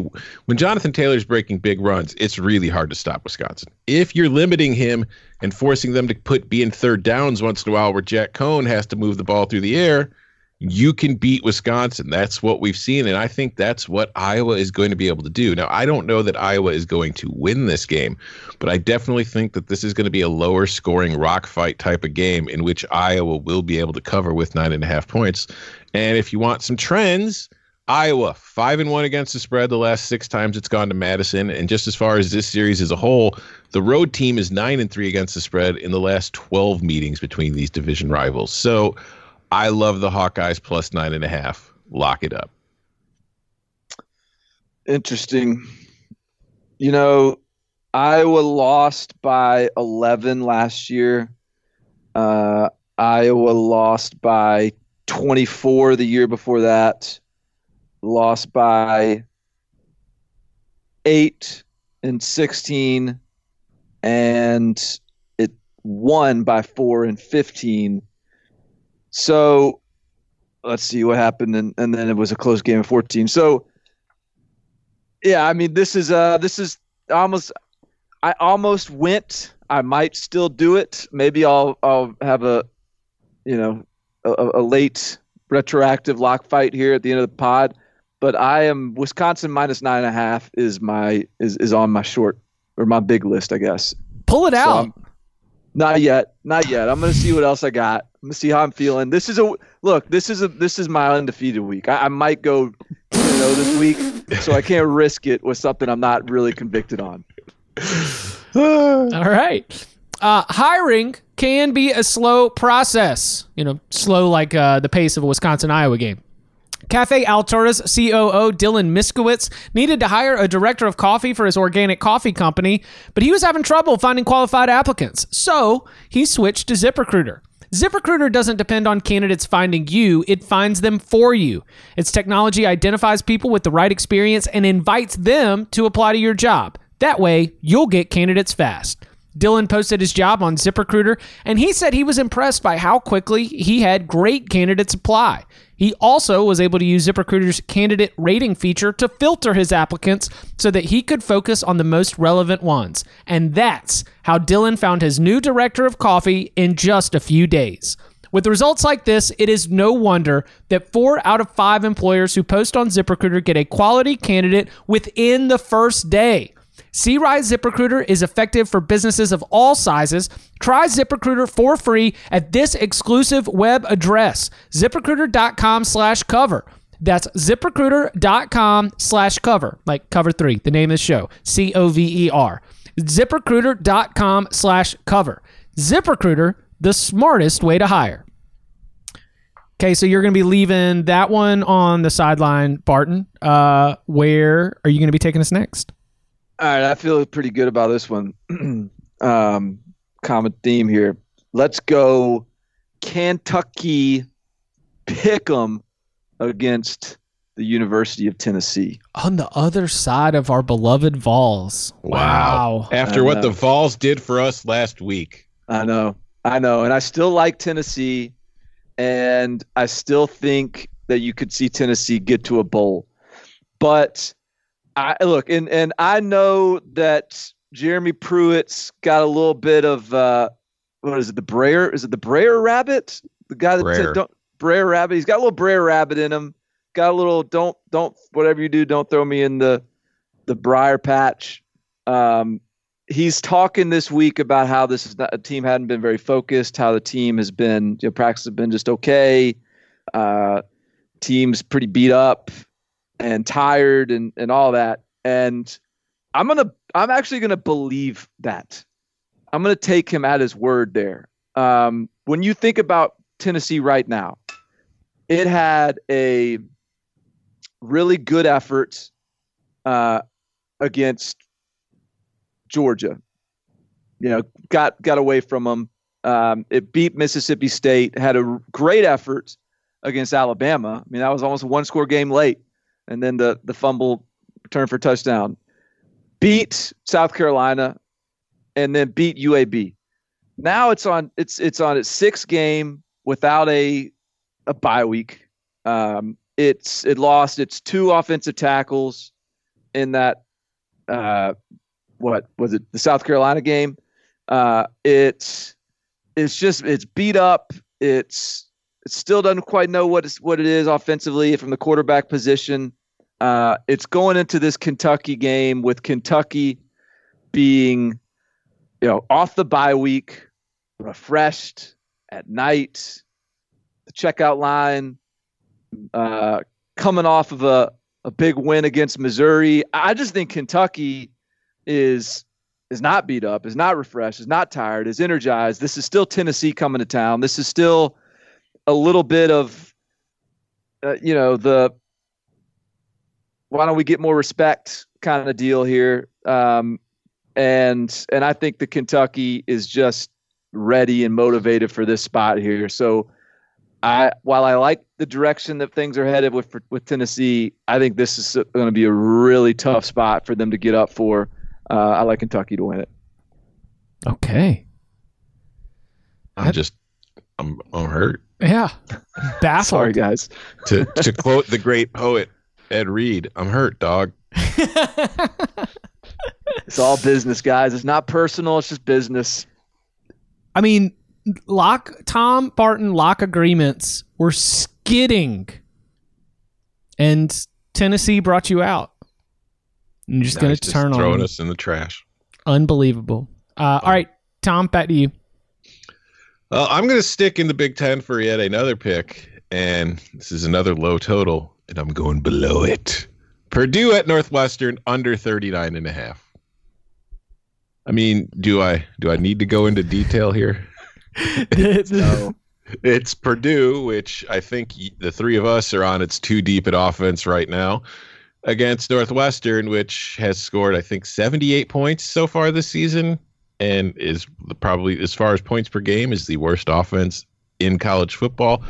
Speaker 2: when Jonathan Taylor's breaking big runs, it's really hard to stop Wisconsin. If you're limiting him and forcing them to put be in third downs once in a while where Jack Coan has to move the ball through the air, you can beat Wisconsin. That's what we've seen. And I think that's what Iowa is going to be able to do. Now, I don't know that Iowa is going to win this game, but I definitely think that this is going to be a lower scoring rock fight type of game in which Iowa will be able to cover with nine and a half points. And if you want some trends, Iowa, five and one against the spread the last six times it's gone to Madison. And just as far as this series as a whole, the road team is nine and three against the spread in the last 12 meetings between these division rivals. So, I love the Hawkeyes plus nine and a half. Lock it up.
Speaker 3: Interesting. You know, Iowa lost by 11 last year. Uh, Iowa lost by 24 the year before that. Lost by 8 and 16. And it won by 4 and 15 so let's see what happened, and, and then it was a close game of 14. So yeah, I mean this is uh this is almost I almost went. I might still do it. Maybe I'll I'll have a you know a, a late retroactive lock fight here at the end of the pod. But I am Wisconsin minus nine and a half is my is, is on my short or my big list, I guess.
Speaker 1: Pull it out.
Speaker 3: So not yet. Not yet. I'm gonna see what else I got. I'm gonna see how I'm feeling. This is a look. This is a this is my undefeated week. I, I might go, you know, this week, so I can't risk it with something I'm not really convicted on.
Speaker 1: All right. Uh, hiring can be a slow process. You know, slow like uh, the pace of a Wisconsin Iowa game. Cafe Altura's COO Dylan Miskowitz needed to hire a director of coffee for his organic coffee company, but he was having trouble finding qualified applicants. So he switched to ZipRecruiter. ZipRecruiter doesn't depend on candidates finding you, it finds them for you. Its technology identifies people with the right experience and invites them to apply to your job. That way, you'll get candidates fast. Dylan posted his job on ZipRecruiter, and he said he was impressed by how quickly he had great candidates apply. He also was able to use ZipRecruiter's candidate rating feature to filter his applicants so that he could focus on the most relevant ones. And that's how Dylan found his new director of coffee in just a few days. With results like this, it is no wonder that four out of five employers who post on ZipRecruiter get a quality candidate within the first day. Why ZipRecruiter is effective for businesses of all sizes. Try ZipRecruiter for free at this exclusive web address, ziprecruiter.com slash cover. That's ziprecruiter.com slash cover, like cover three, the name of the show, C O V E R. ZipRecruiter.com slash cover. ZipRecruiter, the smartest way to hire. Okay, so you're going to be leaving that one on the sideline, Barton. Uh, where are you going to be taking us next?
Speaker 3: All right, I feel pretty good about this one. um, common theme here. Let's go Kentucky Pick'em against the University of Tennessee.
Speaker 1: On the other side of our beloved Vols. Wow.
Speaker 2: After
Speaker 3: I
Speaker 2: what
Speaker 3: know.
Speaker 2: the Vols did for us last week.
Speaker 3: I know. I know. And I still like Tennessee. And I still think that you could see Tennessee get to a bowl. But I look, and, and I know that Jeremy Pruitt's got a little bit of uh, what is it, the Brer? Is it the Brer rabbit? The guy that
Speaker 2: Brer.
Speaker 3: said don't Brer rabbit. He's got a little Brer rabbit in him. Got a little don't don't whatever you do, don't throw me in the the briar patch. Um, he's talking this week about how this is not, a team hadn't been very focused, how the team has been, you know, practice has been just okay. Uh, team's pretty beat up and tired and, and all that. And I'm gonna I'm actually gonna believe that. I'm gonna take him at his word there. Um, when you think about Tennessee right now, it had a really good effort uh, against Georgia. You know, got got away from them. Um, it beat Mississippi State. Had a great effort against Alabama. I mean, that was almost a one score game late, and then the the fumble return for touchdown. Beat South Carolina, and then beat UAB. now it's on it's it's on its sixth game without a a bye week. Um, it's it lost its two offensive tackles in that uh, what was it the South Carolina game? Uh, it's it's just it's beat up. It's it still doesn't quite know what it's, what it is offensively from the quarterback position. Uh, it's going into this Kentucky game with Kentucky being, you know, off the bye week, refreshed at night, the checkout line, uh, coming off of a, a big win against Missouri. I just think Kentucky is is not beat up, is not refreshed, is not tired, is energized. This is still Tennessee coming to town. This is still a little bit of, uh, you know, the why don't we get more respect kind of deal here. Um, and and I think the Kentucky is just ready and motivated for this spot here. So I while I like the direction that things are headed with with Tennessee, I think this is going to be a really tough spot for them to get up for. Uh, I like Kentucky to win it.
Speaker 1: Okay.
Speaker 2: I'm just, I'm, I'm hurt.
Speaker 1: Yeah. Baffled.
Speaker 3: Sorry, guys.
Speaker 2: To to quote the great poet Ed Reed, I'm hurt, dog.
Speaker 3: It's all business, guys. It's not personal. It's just business.
Speaker 1: I mean, lock Tom Barton lock agreements were skidding, and Tennessee brought you out. I'm just
Speaker 2: Now
Speaker 1: gonna
Speaker 2: he's just
Speaker 1: turn on
Speaker 2: throwing
Speaker 1: you.
Speaker 2: us in the trash.
Speaker 1: Unbelievable. Uh, all right, Tom, back to you.
Speaker 2: Well, I'm going to stick in the Big Ten for yet another pick, and this is another low total, and I'm going below it. Purdue at Northwestern under 39 and a half. I mean, do I do I need to go into detail here?
Speaker 3: No.
Speaker 2: It's Purdue, which I think the three of us are on its too deep at offense right now, against Northwestern, which has scored, I think, 78 points so far this season and is probably, as far as points per game, is the worst offense in college football.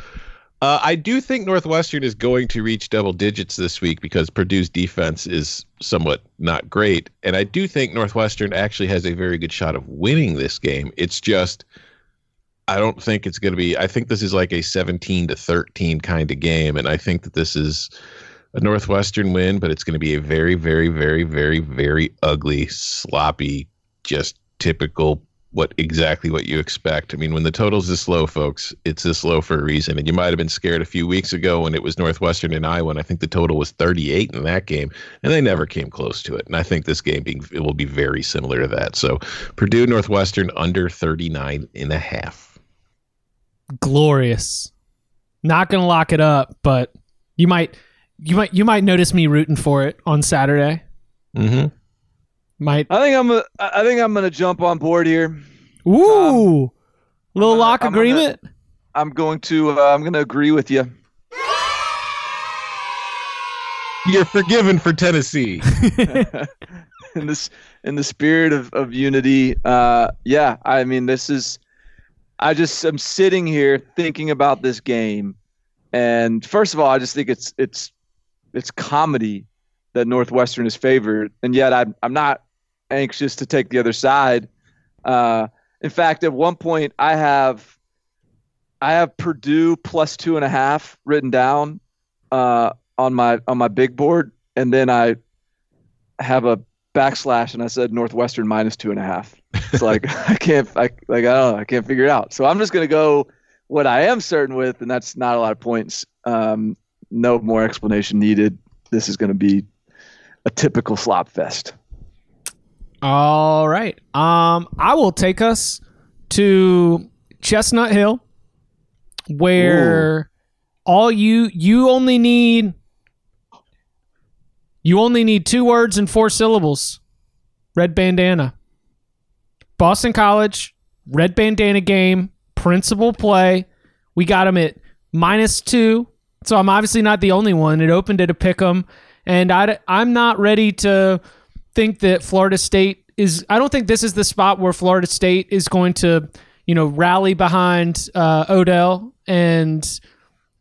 Speaker 2: Uh, I do think Northwestern is going to reach double digits this week because Purdue's defense is somewhat not great. And I do think Northwestern actually has a very good shot of winning this game. It's just. I don't think it's going to be. I think this is like a 17 to 13 kind of game, and I think that this is a Northwestern win, but it's going to be a very, very, very, very, very ugly, sloppy, just typical what exactly what you expect. I mean, when the total's this low, folks, it's this low for a reason. And you might have been scared a few weeks ago when it was Northwestern and Iowa, and I think the total was 38 in that game, and they never came close to it. And I think this game being it will be very similar to that. So Purdue Northwestern under 39 and a half.
Speaker 1: Glorious. Not gonna lock it up, but you might, you might, you might notice me rooting for it on Saturday.
Speaker 2: Mm-hmm.
Speaker 1: Might.
Speaker 3: I think I'm. A, I think I'm going to jump on board here.
Speaker 1: Ooh, little
Speaker 3: gonna-
Speaker 1: lock
Speaker 3: I'm gonna-
Speaker 1: agreement.
Speaker 3: I'm going to. Uh, I'm going to agree with you.
Speaker 2: You're forgiven for Tennessee.
Speaker 3: in this in the spirit of, of unity uh yeah i mean this is i just i'm sitting here thinking about this game and first of all i just think it's it's it's comedy that northwestern is favored and yet i'm, I'm not anxious to take the other side uh in fact at one point i have i have purdue plus two and a half written down uh on my on my big board and then i have a backslash and I said Northwestern minus two and a half. It's like I can't I like I don't know, I can't figure it out. So I'm just gonna go what I am certain with, and that's not a lot of points. Um, no more explanation needed. This is gonna be a typical slop fest.
Speaker 1: All right. Um, I will take us to Chestnut Hill, where all you you only need you only need two words and four syllables. Red bandana. Boston College, red bandana game, principal play. We got him at minus two. So I'm obviously not the only one. It opened at a pick 'em, and I, I'm not ready to think that Florida State is. I don't think this is the spot where Florida State is going to, you know, rally behind uh, Odell, and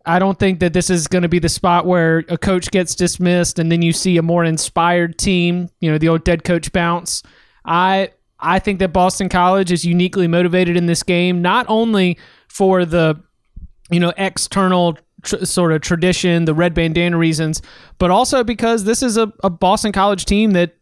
Speaker 1: I don't think that this is going to be the spot where a coach gets dismissed and then you see a more inspired team. You know, the old dead coach bounce. I I think that Boston College is uniquely motivated in this game, not only for the you know external tr- sort of tradition, the red bandana reasons, but also because this is a, a Boston College team that,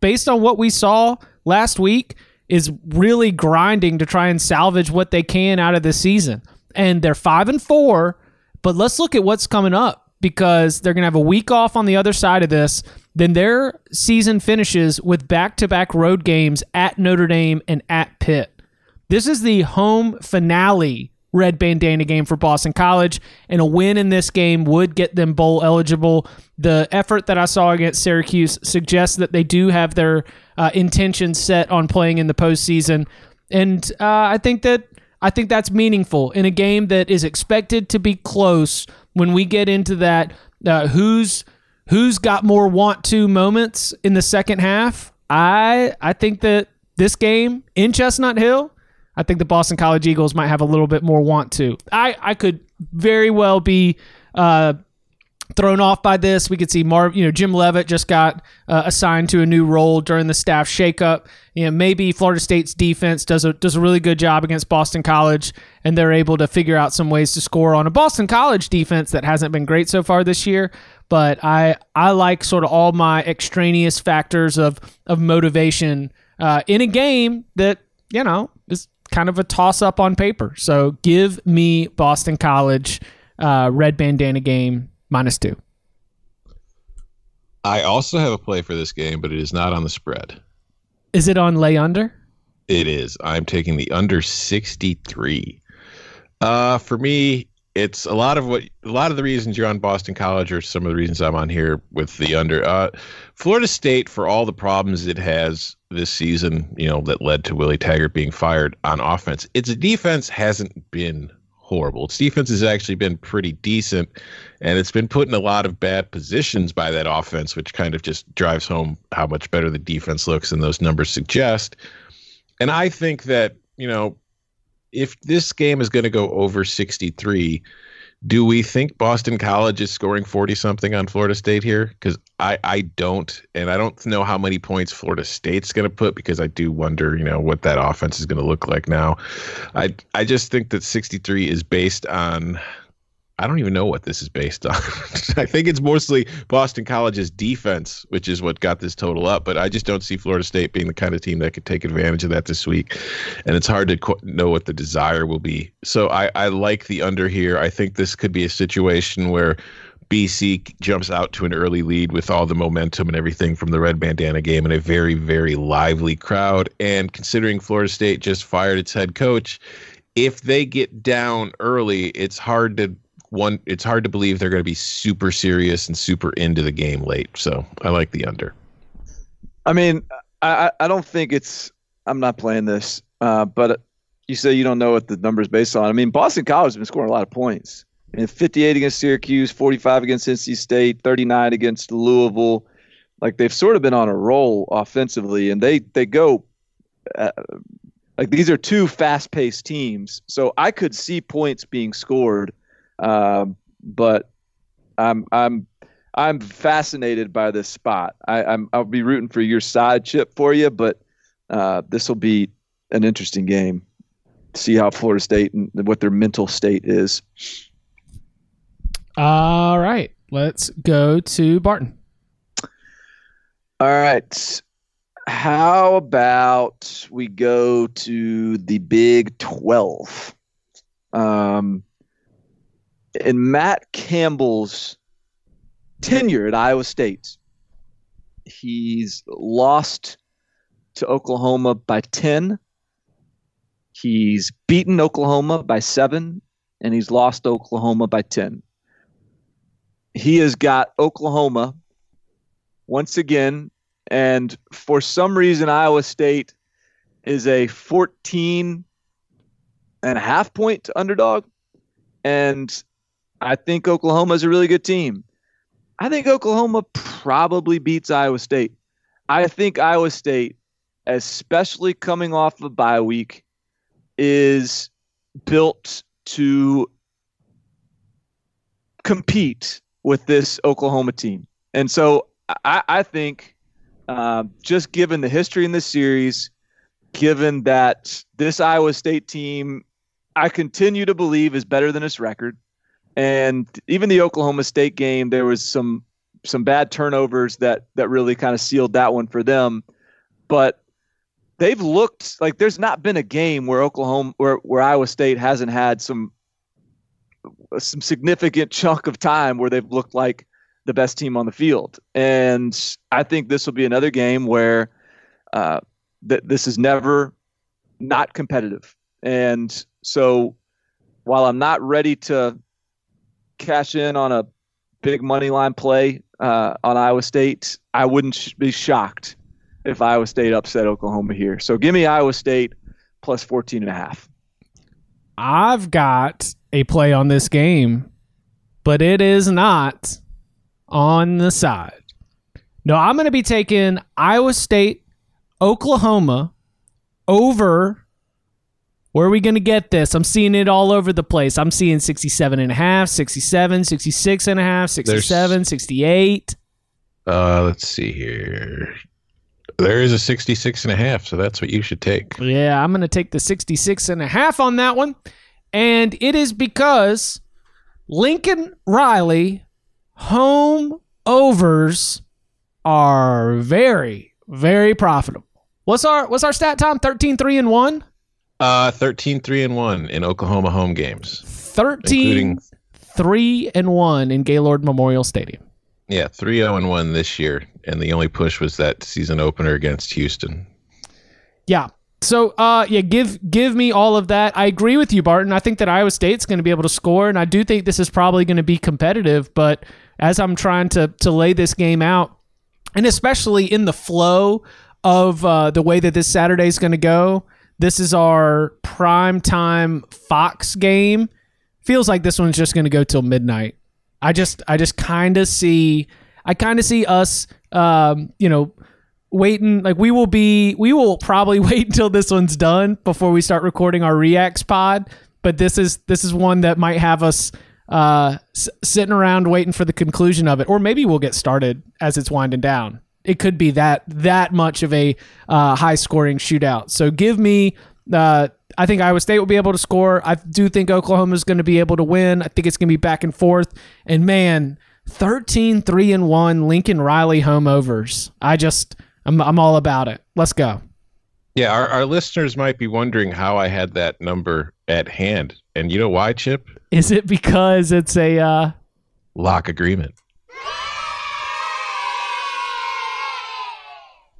Speaker 1: based on what we saw last week, is really grinding to try and salvage what they can out of this season. And they're five and four, but let's look at what's coming up because they're going to have a week off on the other side of this. Then their season finishes with back to back road games at Notre Dame and at Pitt. This is the home finale red bandana game for Boston College, and a win in this game would get them bowl eligible. The effort that I saw against Syracuse suggests that they do have their uh, intentions set on playing in the postseason, and uh, I think that I think that's meaningful in a game that is expected to be close. When we get into that, uh, who's who's got more want to moments in the second half? I I think that this game in Chestnut Hill I think the Boston College Eagles might have a little bit more want to. I, I could very well be uh, thrown off by this. We could see Marv, you know, Jim Leavitt just got uh, assigned to a new role during the staff shakeup. You know, maybe Florida State's defense does a does a really good job against Boston College, and they're able to figure out some ways to score on a Boston College defense that hasn't been great so far this year. But I I like sort of all my extraneous factors of of motivation uh, in a game that you know kind of a toss up on paper. So give me Boston College uh, red bandana game minus two.
Speaker 2: I also have a play for this game, but it is not on the spread.
Speaker 1: Is it on lay under?
Speaker 2: It is. I'm taking the under 63. Uh, for me, it's a lot of what a lot of the reasons you're on Boston College are some of the reasons I'm on here with the under. Uh, Florida State, for all the problems it has this season, you know, that led to Willie Taggart being fired on offense, its defense hasn't been horrible. Its defense has actually been pretty decent, and it's been put in a lot of bad positions by that offense, which kind of just drives home how much better the defense looks, and those numbers suggest. And I think that you know if this game is going to go over 63, do we think Boston College is scoring 40 something on Florida State here? Because I, I don't. And I don't know how many points Florida State's going to put because I do wonder, you know, what that offense is going to look like now. I, I just think that 63 is based on I don't even know what this is based on. I think it's mostly Boston College's defense, which is what got this total up. But I just don't see Florida State being the kind of team that could take advantage of that this week. And it's hard to qu- know what the desire will be. So I, I like the under here. I think this could be a situation where BC jumps out to an early lead with all the momentum and everything from the red bandana game and a very, very lively crowd. And considering Florida State just fired its head coach, if they get down early, it's hard to one it's hard to believe they're going to be super serious and super into the game late. So I like the under.
Speaker 3: I mean, I I don't think it's. I'm not playing this, uh, but you say you don't know what the number is based on. I mean, Boston College has been scoring a lot of points. And 58 against Syracuse, 45 against NC State, 39 against Louisville. Like they've sort of been on a roll offensively, and they they go. Uh, like these are two fast-paced teams, so I could see points being scored um, but I'm I'm I'm fascinated by this spot. I, I'm I'll be rooting for your side chip for you, but uh, this will be an interesting game. See how Florida State and what their mental state is.
Speaker 1: All right, let's go to Barton.
Speaker 3: All right. How about we go to the Big 12? Um, in Matt Campbell's tenure at Iowa State, he's lost to Oklahoma by 10. He's beaten Oklahoma by 7 and he's lost Oklahoma by 10. He has got Oklahoma once again and for some reason Iowa State is a 14 and a half point underdog and I think Oklahoma is a really good team. I think Oklahoma probably beats Iowa State. I think Iowa State, especially coming off of bye week, is built to compete with this Oklahoma team. And so I, I think, uh, just given the history in this series, given that this Iowa State team, I continue to believe is better than its record. And even the Oklahoma State game, there was some some bad turnovers that that really kind of sealed that one for them. But they've looked like there's not been a game where Oklahoma where, where Iowa State hasn't had some some significant chunk of time where they've looked like the best team on the field. And I think this will be another game where uh, th- this is never not competitive. And so while I'm not ready to cash in on a big money line play uh, on Iowa State, I wouldn't sh- be shocked if Iowa State upset Oklahoma here. So give me Iowa State plus 14 and a half.
Speaker 1: I've got a play on this game, but it is not on the side. No, I'm going to be taking Iowa State, Oklahoma over. Where are we going to get this? I'm seeing it all over the place. I'm seeing 67 and a half, 67, 66 and a half, 67, 68.
Speaker 2: Uh, let's see here. There is a 66 and a half, so that's what you should take.
Speaker 1: Yeah, I'm going to take the 66 and a half on that one. And it is because Lincoln Riley home overs are very, very profitable. What's our what's our stat time? 13 3 and 1?
Speaker 2: Uh, 13 3 and 1 in Oklahoma home games.
Speaker 1: 13
Speaker 2: Including-
Speaker 1: 3 and 1 in Gaylord Memorial Stadium.
Speaker 2: Yeah, 3 0 and 1 this year. And the only push was that season opener against Houston.
Speaker 1: Yeah. So uh yeah, give give me all of that. I agree with you, Barton. I think that Iowa State's going to be able to score, and I do think this is probably going to be competitive. But as I'm trying to to lay this game out, and especially in the flow of uh, the way that this Saturday is going to go, this is our prime time Fox game. Feels like this one's just going to go till midnight. I just I just kind of see I kind of see us um, you know waiting like we will be we will probably wait until this one's done before we start recording our reacts pod but this is this is one that might have us uh s- sitting around waiting for the conclusion of it or maybe we'll get started as it's winding down it could be that that much of a uh, high scoring shootout so give me uh I think Iowa State will be able to score. I do think Oklahoma is going to be able to win. I think it's going to be back and forth. And man, 13 3 and 1 Lincoln Riley home overs. I just I'm I'm all about it. Let's go.
Speaker 2: Yeah, our, our listeners might be wondering how I had that number at hand. And you know why, Chip?
Speaker 1: Is it because it's a uh
Speaker 2: Lock agreement.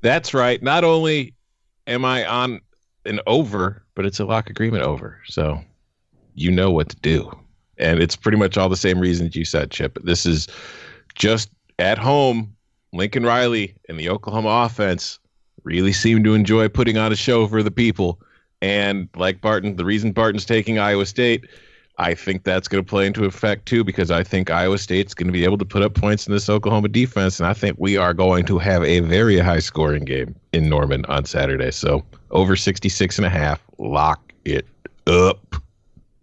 Speaker 2: That's right. Not only am I on an over, but it's a lock agreement over. So you know what to do. And it's pretty much all the same reasons you said, Chip. This is just at home. Lincoln Riley and the Oklahoma offense really seem to enjoy putting on a show for the people. And like Barton, the reason Barton's taking Iowa State, I think that's going to play into effect too, because I think Iowa State's going to be able to put up points in this Oklahoma defense. And I think we are going to have a very high scoring game in Norman on Saturday. So over 66 and a half, lock it up.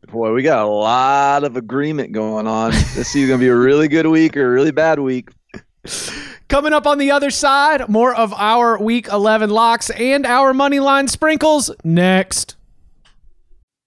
Speaker 3: Boy, we got a lot of agreement going on. This is going to be a really good week or a really bad week.
Speaker 1: Coming up on the other side, more of our week 11 locks and our money line sprinkles next.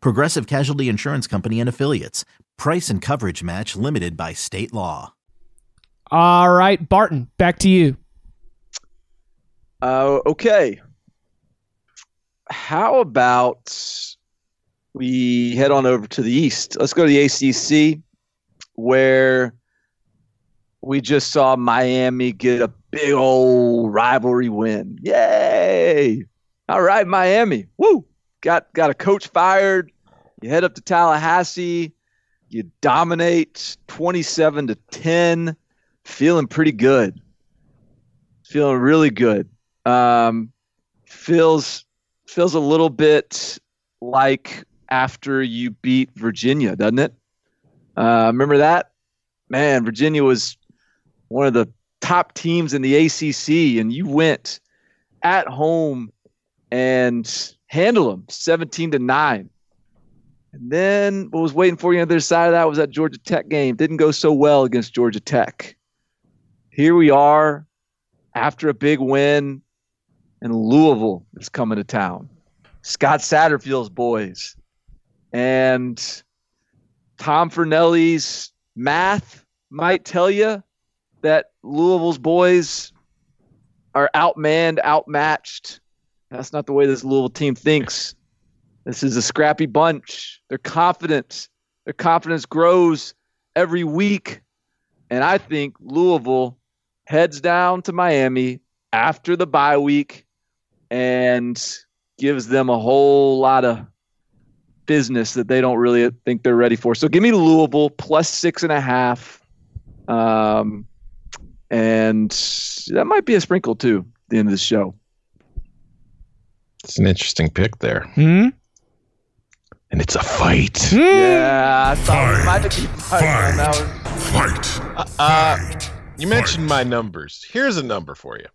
Speaker 6: Progressive Casualty Insurance Company and Affiliates. Price and coverage match limited by state law.
Speaker 1: All right, Barton, back to you.
Speaker 3: Uh, okay. How about we head on over to the East? Let's go to the ACC, where we just saw Miami get a big old rivalry win. Yay! All right, Miami. Woo! Got got a coach fired. You head up to Tallahassee. You dominate 27 to 10. Feeling pretty good. Feeling really good. Um, feels feels a little bit like after you beat Virginia, doesn't it? Uh, remember that? Man, Virginia was one of the top teams in the ACC, and you went at home and handled them 17 to 9. And then what was waiting for you on the other side of that was that Georgia Tech game. Didn't go so well against Georgia Tech. Here we are after a big win, and Louisville is coming to town. Scott Satterfield's boys. And Tom Fornelli's math might tell you that Louisville's boys are outmanned, outmatched. That's not the way this Louisville team thinks. This is a scrappy bunch. They're confident. Their confidence grows every week. And I think Louisville heads down to Miami after the bye week and gives them a whole lot of business that they don't really think they're ready for. So give me Louisville plus six and a half. Um, and that might be a sprinkle too the end of the show.
Speaker 2: It's an interesting pick there.
Speaker 1: Hmm?
Speaker 2: And it's a fight.
Speaker 3: Yeah, I thought we might have
Speaker 5: Fight.
Speaker 3: on that one.
Speaker 5: Fight.
Speaker 2: Uh,
Speaker 5: Fight.
Speaker 2: you mentioned my numbers. Here's a number for you.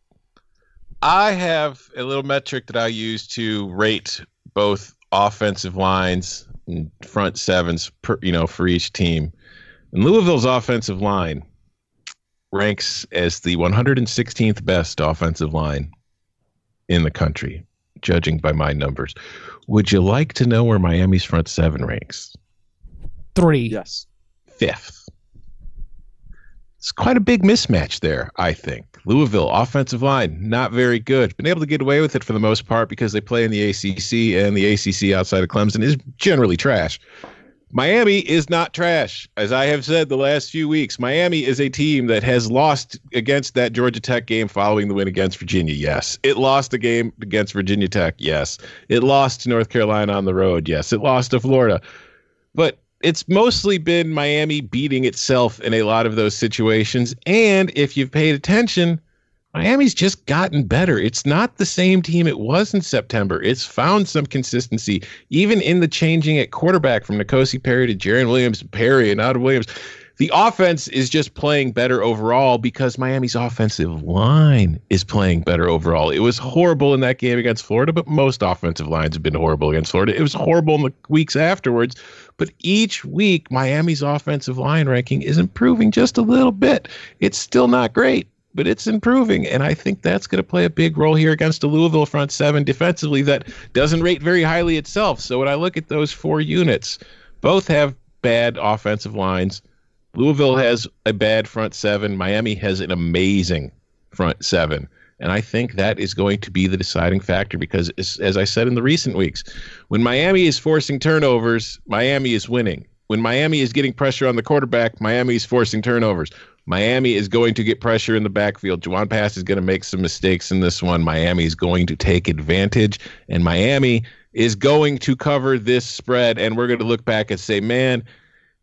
Speaker 2: I have a little metric that I use to rate both offensive lines and front sevens, per, you know, for each team. And Louisville's offensive line ranks as the 116th best offensive line in the country, judging by my numbers. Would you like to know where Miami's front seven ranks?
Speaker 1: Three.
Speaker 3: Yes.
Speaker 2: fifth. It's quite a big mismatch there, I think. Louisville, offensive line, not very good. Been able to get away with it for the most part because they play in the ACC, and the ACC outside of Clemson is generally trash. Miami is not trash. As I have said the last few weeks, Miami is a team that has lost against that Georgia Tech game following the win against Virginia. Yes. It lost a game against Virginia Tech. Yes. It lost to North Carolina on the road. Yes. It lost to Florida. But it's mostly been Miami beating itself in a lot of those situations. And if you've paid attention, Miami's just gotten better. It's not the same team it was in September. It's found some consistency, even in the changing at quarterback from N'Kosi Perry to Jarren Williams, Perry, and out of Williams. The offense is just playing better overall because Miami's offensive line is playing better overall. It was horrible in that game against Florida, but most offensive lines have been horrible against Florida. It was horrible in the weeks afterwards, but each week Miami's offensive line ranking is improving just a little bit. It's still not great, but it's improving. And I think that's going to play a big role here against a Louisville front seven defensively that doesn't rate very highly itself. So when I look at those four units, both have bad offensive lines. Louisville has a bad front seven. Miami has an amazing front seven. And I think that is going to be the deciding factor because, as, as I said in the recent weeks, when Miami is forcing turnovers, Miami is winning. When Miami is getting pressure on the quarterback, Miami is forcing turnovers. Miami is going to get pressure in the backfield. Jawon Pass is going to make some mistakes in this one. Miami is going to take advantage, and Miami is going to cover this spread. And we're going to look back and say, man,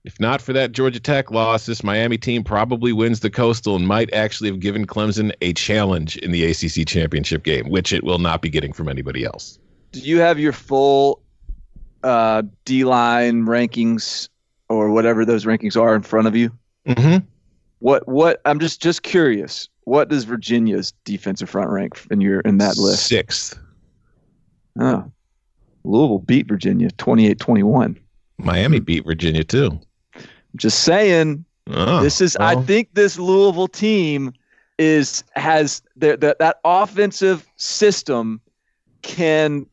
Speaker 2: if not for that Georgia Tech loss, this Miami team probably wins the Coastal and might actually have given Clemson a challenge in the ACC championship game, which it will not be getting from anybody else.
Speaker 3: Do you have your full uh, D line rankings or whatever those rankings are in front of you?
Speaker 2: Mm-hmm.
Speaker 3: What what I'm just just curious. What does Virginia's defensive front rank in your in that list?
Speaker 2: Sixth.
Speaker 3: Oh. Louisville beat Virginia 28-21.
Speaker 2: Miami beat Virginia too.
Speaker 3: Just saying,
Speaker 2: Oh,
Speaker 3: this is. I think this Louisville team is has their, that that offensive system can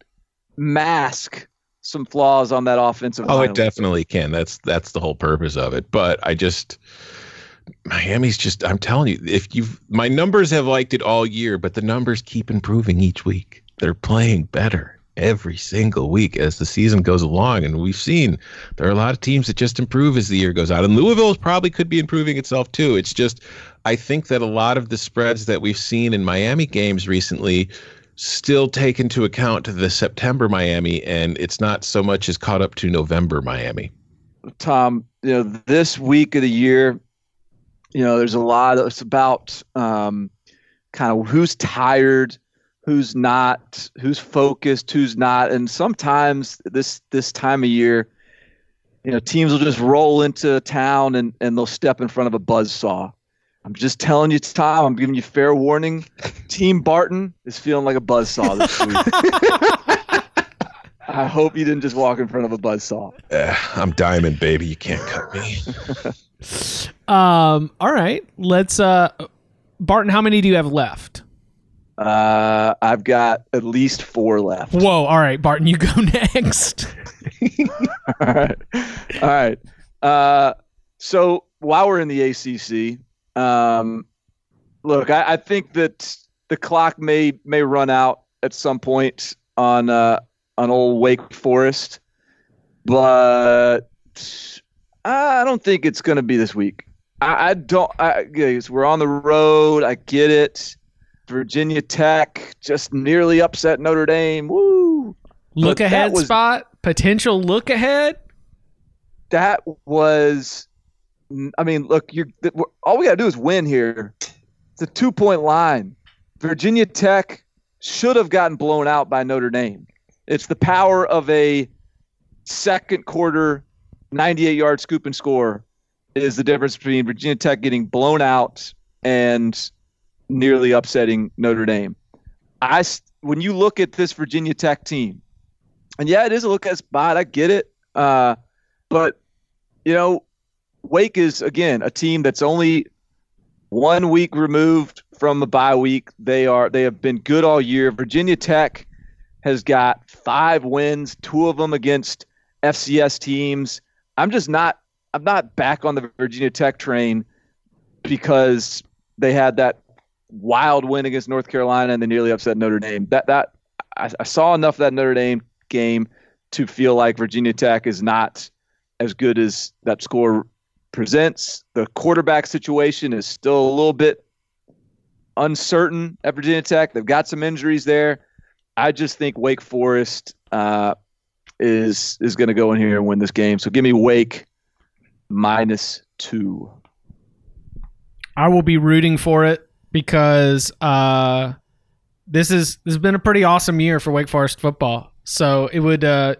Speaker 3: mask some flaws on that offensive.
Speaker 2: Oh, it definitely can. That's that's the whole purpose of it. But I just Miami's just I'm telling you, if you've my numbers have liked it all year, but the numbers keep improving each week. They're playing better every single week as the season goes along. And we've seen there are a lot of teams that just improve as the year goes on. And Louisville probably could be improving itself too. It's just I think that a lot of the spreads that we've seen in Miami games recently still take into account the September Miami, and it's not so much as caught up to November Miami.
Speaker 3: Tom, you know, this week of the year, you know, there's a lot. Of, it's about um, kind of who's tired, who's not, who's focused, who's not, and sometimes this this time of year, you know, teams will just roll into town and and they'll step in front of a buzz saw. I'm just telling you, Tom. I'm giving you fair warning. Team Barton is feeling like a buzz saw this week. I hope you didn't just walk in front of a buzz saw.
Speaker 2: Uh, I'm diamond, baby. You can't cut me.
Speaker 1: Um, all right. Let's uh Barton, how many do you have left?
Speaker 3: Uh, I've got at least four left.
Speaker 1: Whoa, all right, Barton, you go next.
Speaker 3: All right. All right. Uh, so while we're in the ACC, um, look, I, I think that the clock may may run out at some point on uh, on old Wake Forest, but I don't think it's going to be this week. I, I don't. I, we're on the road. I get it. Virginia Tech just nearly upset Notre Dame. Woo!
Speaker 1: Look
Speaker 3: But
Speaker 1: ahead
Speaker 3: was-
Speaker 1: spot, potential look ahead.
Speaker 3: that was i mean look you're all we got to do is win here it's a two point line virginia tech should have gotten blown out by notre dame it's the power of a second quarter 98 yard scoop and score is the difference between virginia tech getting blown out and nearly upsetting notre dame i when you look at this virginia tech team and yeah it is a look at spot i get it uh, but you know, Wake is again a team that's only one week removed from the bye week. They are they have been good all year. Virginia Tech has got five wins, two of them against FCS teams. I'm just not I'm not back on the Virginia Tech train because they had that wild win against North Carolina and they nearly upset Notre Dame. That that I, I saw enough of that Notre Dame game to feel like Virginia Tech is not as good as that score presents. The quarterback situation is still a little bit uncertain at Virginia Tech. They've got some injuries there. I just think Wake Forest uh, is is going to go in here and win this game. So give me Wake minus two.
Speaker 1: I will be rooting for it because uh, this is this has been a pretty awesome year for Wake Forest football. So it would uh,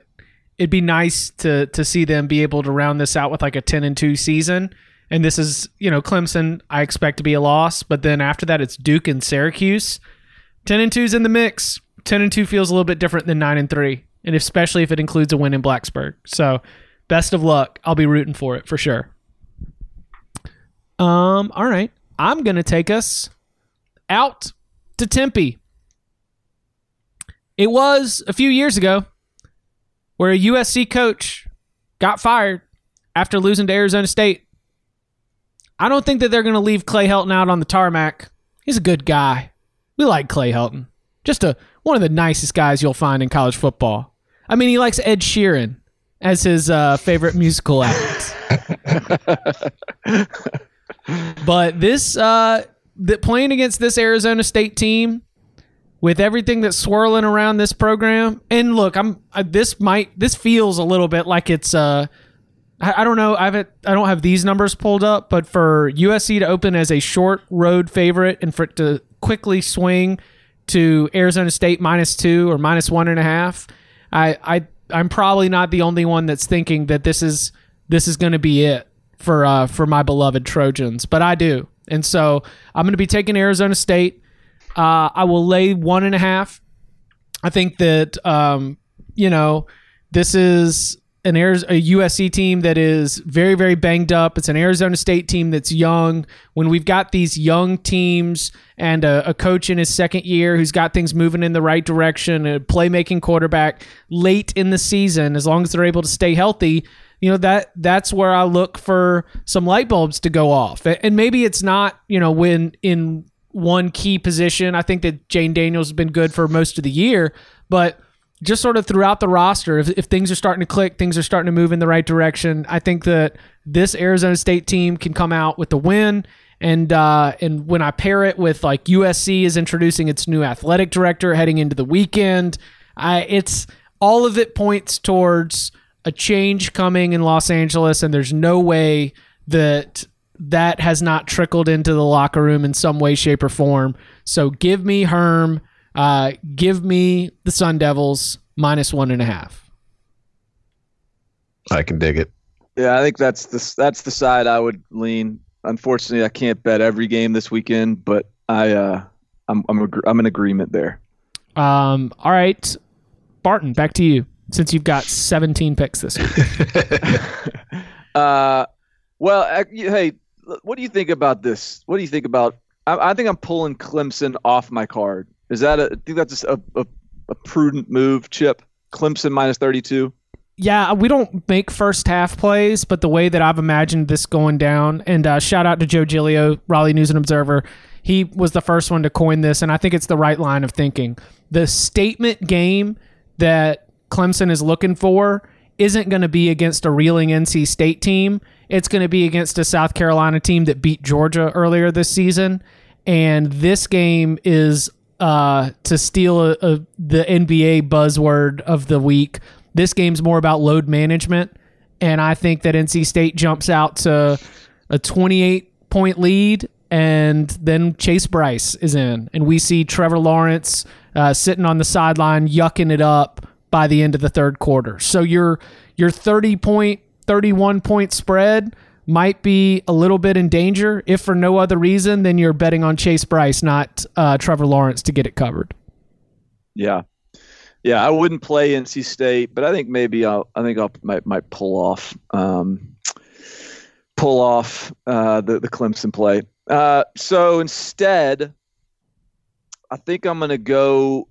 Speaker 1: it'd be nice to to see them be able to round this out with like a ten and two season. And this is you know Clemson. I expect to be a loss, but then after that it's Duke and Syracuse. Ten and two's in the mix. Ten and two feels a little bit different than nine and three, and especially if it includes a win in Blacksburg. So best of luck. I'll be rooting for it for sure. Um, all right. I'm gonna take us out to Tempe. It was a few years ago where a USC coach got fired after losing to Arizona State. I don't think that they're gonna leave Clay Helton out on the tarmac. He's a good guy. We like Clay Helton. Just a one of the nicest guys you'll find in college football. I mean, he likes Ed Sheeran as his uh, favorite musical act. But this, uh, the, playing against this Arizona State team, with everything that's swirling around this program, and look, I'm this might this feels a little bit like it's uh, I, I don't know, I haven't I don't have these numbers pulled up, but for USC to open as a short road favorite and for it to quickly swing to Arizona State minus two or minus one and a half, I I I'm probably not the only one that's thinking that this is this is going to be it for uh, for my beloved Trojans, but I do, and so I'm going to be taking Arizona State. Uh, I will lay one and a half. I think that um, you know this is an Ariz- a USC team that is very, very banged up. It's an Arizona State team that's young. When we've got these young teams and a, a coach in his second year who's got things moving in the right direction, a playmaking quarterback late in the season, as long as they're able to stay healthy, you know that that's where I look for some light bulbs to go off. And maybe it's not, you know, when in one key position. I think that Jayden Daniels has been good for most of the year, but just sort of throughout the roster, if, if things are starting to click, things are starting to move in the right direction. I think that this Arizona State team can come out with the win. And uh, and when I pair it with like USC is introducing its new athletic director heading into the weekend, I it's all of it points towards a change coming in Los Angeles, and there's no way that that has not trickled into the locker room in some way, shape, or form. So give me Herm. Uh, give me the Sun Devils minus one and a half.
Speaker 2: I can dig it.
Speaker 3: Yeah, I think that's the that's the side I would lean. Unfortunately, I can't bet every game this weekend, but I uh, I'm I'm agr- I'm in agreement there.
Speaker 1: Um, all right, Barton, back to you. Since you've got 17 picks this week,
Speaker 3: Uh, well, ac- you- hey, what do you think about this? What do you think about? I, I think I'm pulling Clemson off my card. Is that a? I think that's a, a, a prudent move, Chip. Clemson minus 32.
Speaker 1: yeah, we don't make first half plays, but the way that I've imagined this going down, and uh, shout out to Joe Giglio, Raleigh News and Observer. He was the first one to coin this, and I think it's the right line of thinking. The statement game that Clemson is looking for isn't going to be against a reeling NC State team. It's going to be against a South Carolina team that beat Georgia earlier this season. And this game is uh, to steal a, a, the NBA buzzword of the week. This game's more about load management, and I think that NC State jumps out to a 28 point lead, and then Chase Brice is in, and we see Trevor Lawrence uh, sitting on the sideline yucking it up by the end of the third quarter. So your your 30 point, 31 point spread might be a little bit in danger, if for no other reason than you're betting on Chase Brice, not uh, Trevor Lawrence, to get it covered.
Speaker 3: Yeah, yeah. I wouldn't play NC State, but I think maybe I'll. I think I'll might might pull off. Um, pull off uh, the the Clemson play. Uh, so instead, I think I'm to go,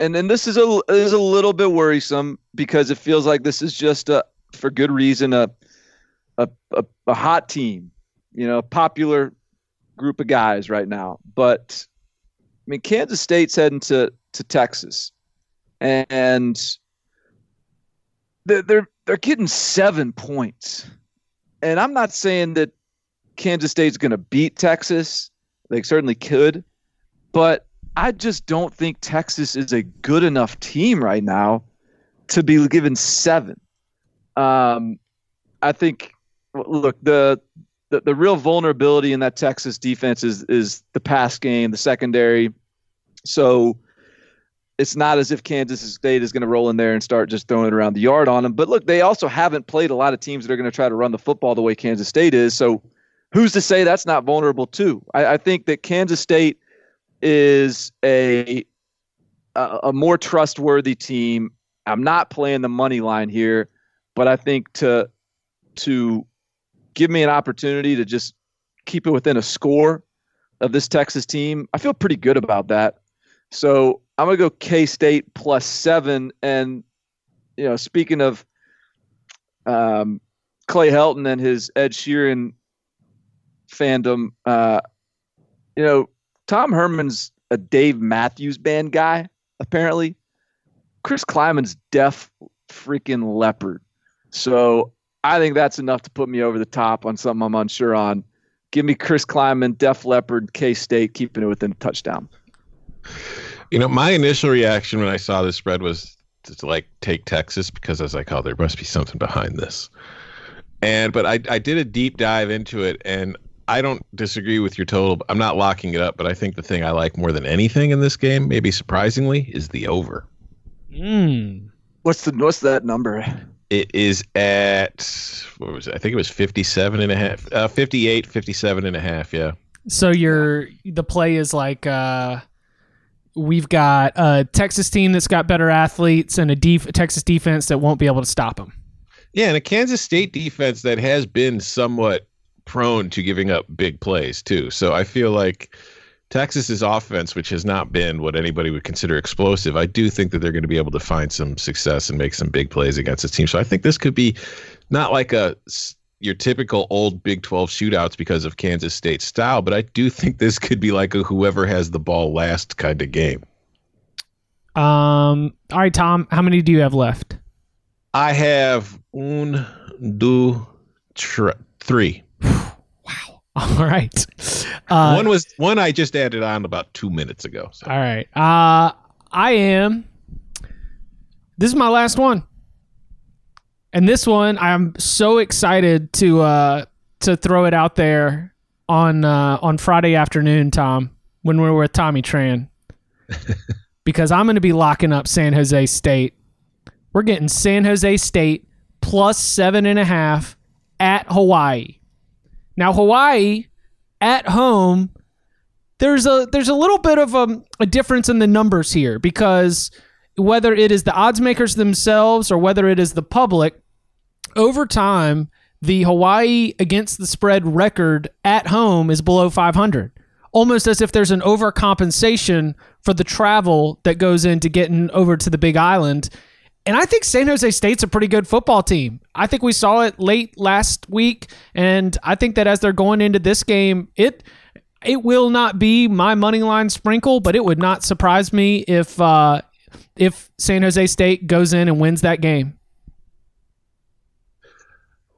Speaker 3: and and this is a is a little bit worrisome because it feels like this is just a for good reason a a a, a hot team, you know, a popular group of guys right now. But I mean, Kansas State's heading to to Texas, and they're they're, they're getting seven points, and I'm not saying that Kansas State's going to beat Texas. They certainly could, but I just don't think Texas is a good enough team right now to be given seven. Um, I think, look, the, the the real vulnerability in that Texas defense is is the pass game, the secondary. So it's not as if Kansas State is going to roll in there and start just throwing it around the yard on them. But look, they also haven't played a lot of teams that are going to try to run the football the way Kansas State is. So who's to say that's not vulnerable too? I, I think that Kansas State is a, a a more trustworthy team. I'm not playing the money line here, but I think to to give me an opportunity to just keep it within a score of this Texas team, I feel pretty good about that. So I'm gonna go K State plus seven. And you know, speaking of um, Clay Helton and his Ed Sheeran fandom, uh, you know, Tom Herman's a Dave Matthews Band guy, apparently. Chris Klieman's Def freaking Leppard. So I think that's enough to put me over the top on something I'm unsure on. Give me Chris Klieman, Def Leppard, K State, keeping it within a touchdown.
Speaker 2: You know, my initial reaction when I saw this spread was to, to, like take Texas because as I was like, oh, there must be something behind this. And but I I did a deep dive into it and I don't disagree with your total. I'm not locking it up, but I think the thing I like more than anything in this game, maybe surprisingly, is the over.
Speaker 1: Mm.
Speaker 3: What's the what's that number?
Speaker 2: It is at what was it? I think it was 57 and a half, uh, 58, 57 and a half, yeah.
Speaker 1: So your the play is like uh, we've got a Texas team that's got better athletes and a def- Texas defense that won't be able to stop them.
Speaker 2: Yeah, and a Kansas State defense that has been somewhat prone to giving up big plays too. So I feel like Texas's offense, which has not been what anybody would consider explosive, I do think that they're going to be able to find some success and make some big plays against this team. So I think this could be not like a your typical old Big 12 shootouts because of Kansas State style, but I do think this could be like a whoever has the ball last kind of game.
Speaker 1: Um. All right, Tom. How many do you have left?
Speaker 2: I have un, tre- three.
Speaker 1: All right. Uh,
Speaker 2: one was one I just added on about two minutes ago. So.
Speaker 1: All right. Uh, I am. This is my last one, and this one I'm so excited to uh, to throw it out there on uh, on Friday afternoon, Tom, when we're with Tommy Tran, because I'm going to be locking up San Jose State. We're getting San Jose State plus seven and a half at Hawaii. Now Hawaii at home, there's a there's a little bit of a, a difference in the numbers here because whether it is the odds makers themselves or whether it is the public, over time the Hawaii against the spread record at home is below 500. Almost as if there's an overcompensation for the travel that goes into getting over to the Big Island. And I think San Jose State's a pretty good football team. I think we saw it late last week, and I think that as they're going into this game, it it will not be my money line sprinkle, but it would not surprise me if uh, if San Jose State goes in and wins that game.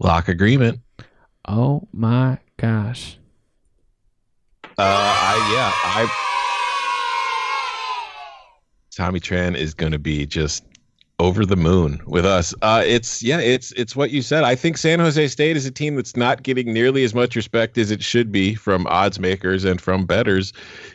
Speaker 2: Lock agreement.
Speaker 1: Oh my gosh.
Speaker 2: Uh, I yeah, I. Tommy Tran is going to be just over the moon with us. Uh, it's yeah, it's it's what you said. I think San Jose State is a team that's not getting nearly as much respect as it should be from odds makers and from betters.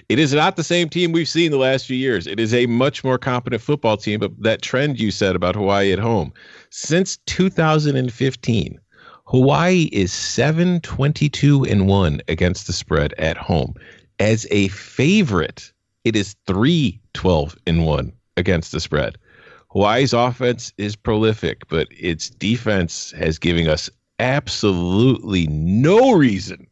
Speaker 2: It is not the same team we've seen the last few years. It is a much more competent football team. But that trend you said about Hawaii at home since 2015. Hawaii is 722 and 1 against the spread at home. As a favorite, it is 312 and 1 against the spread. Hawaii's offense is prolific, but its defense has given us absolutely no reason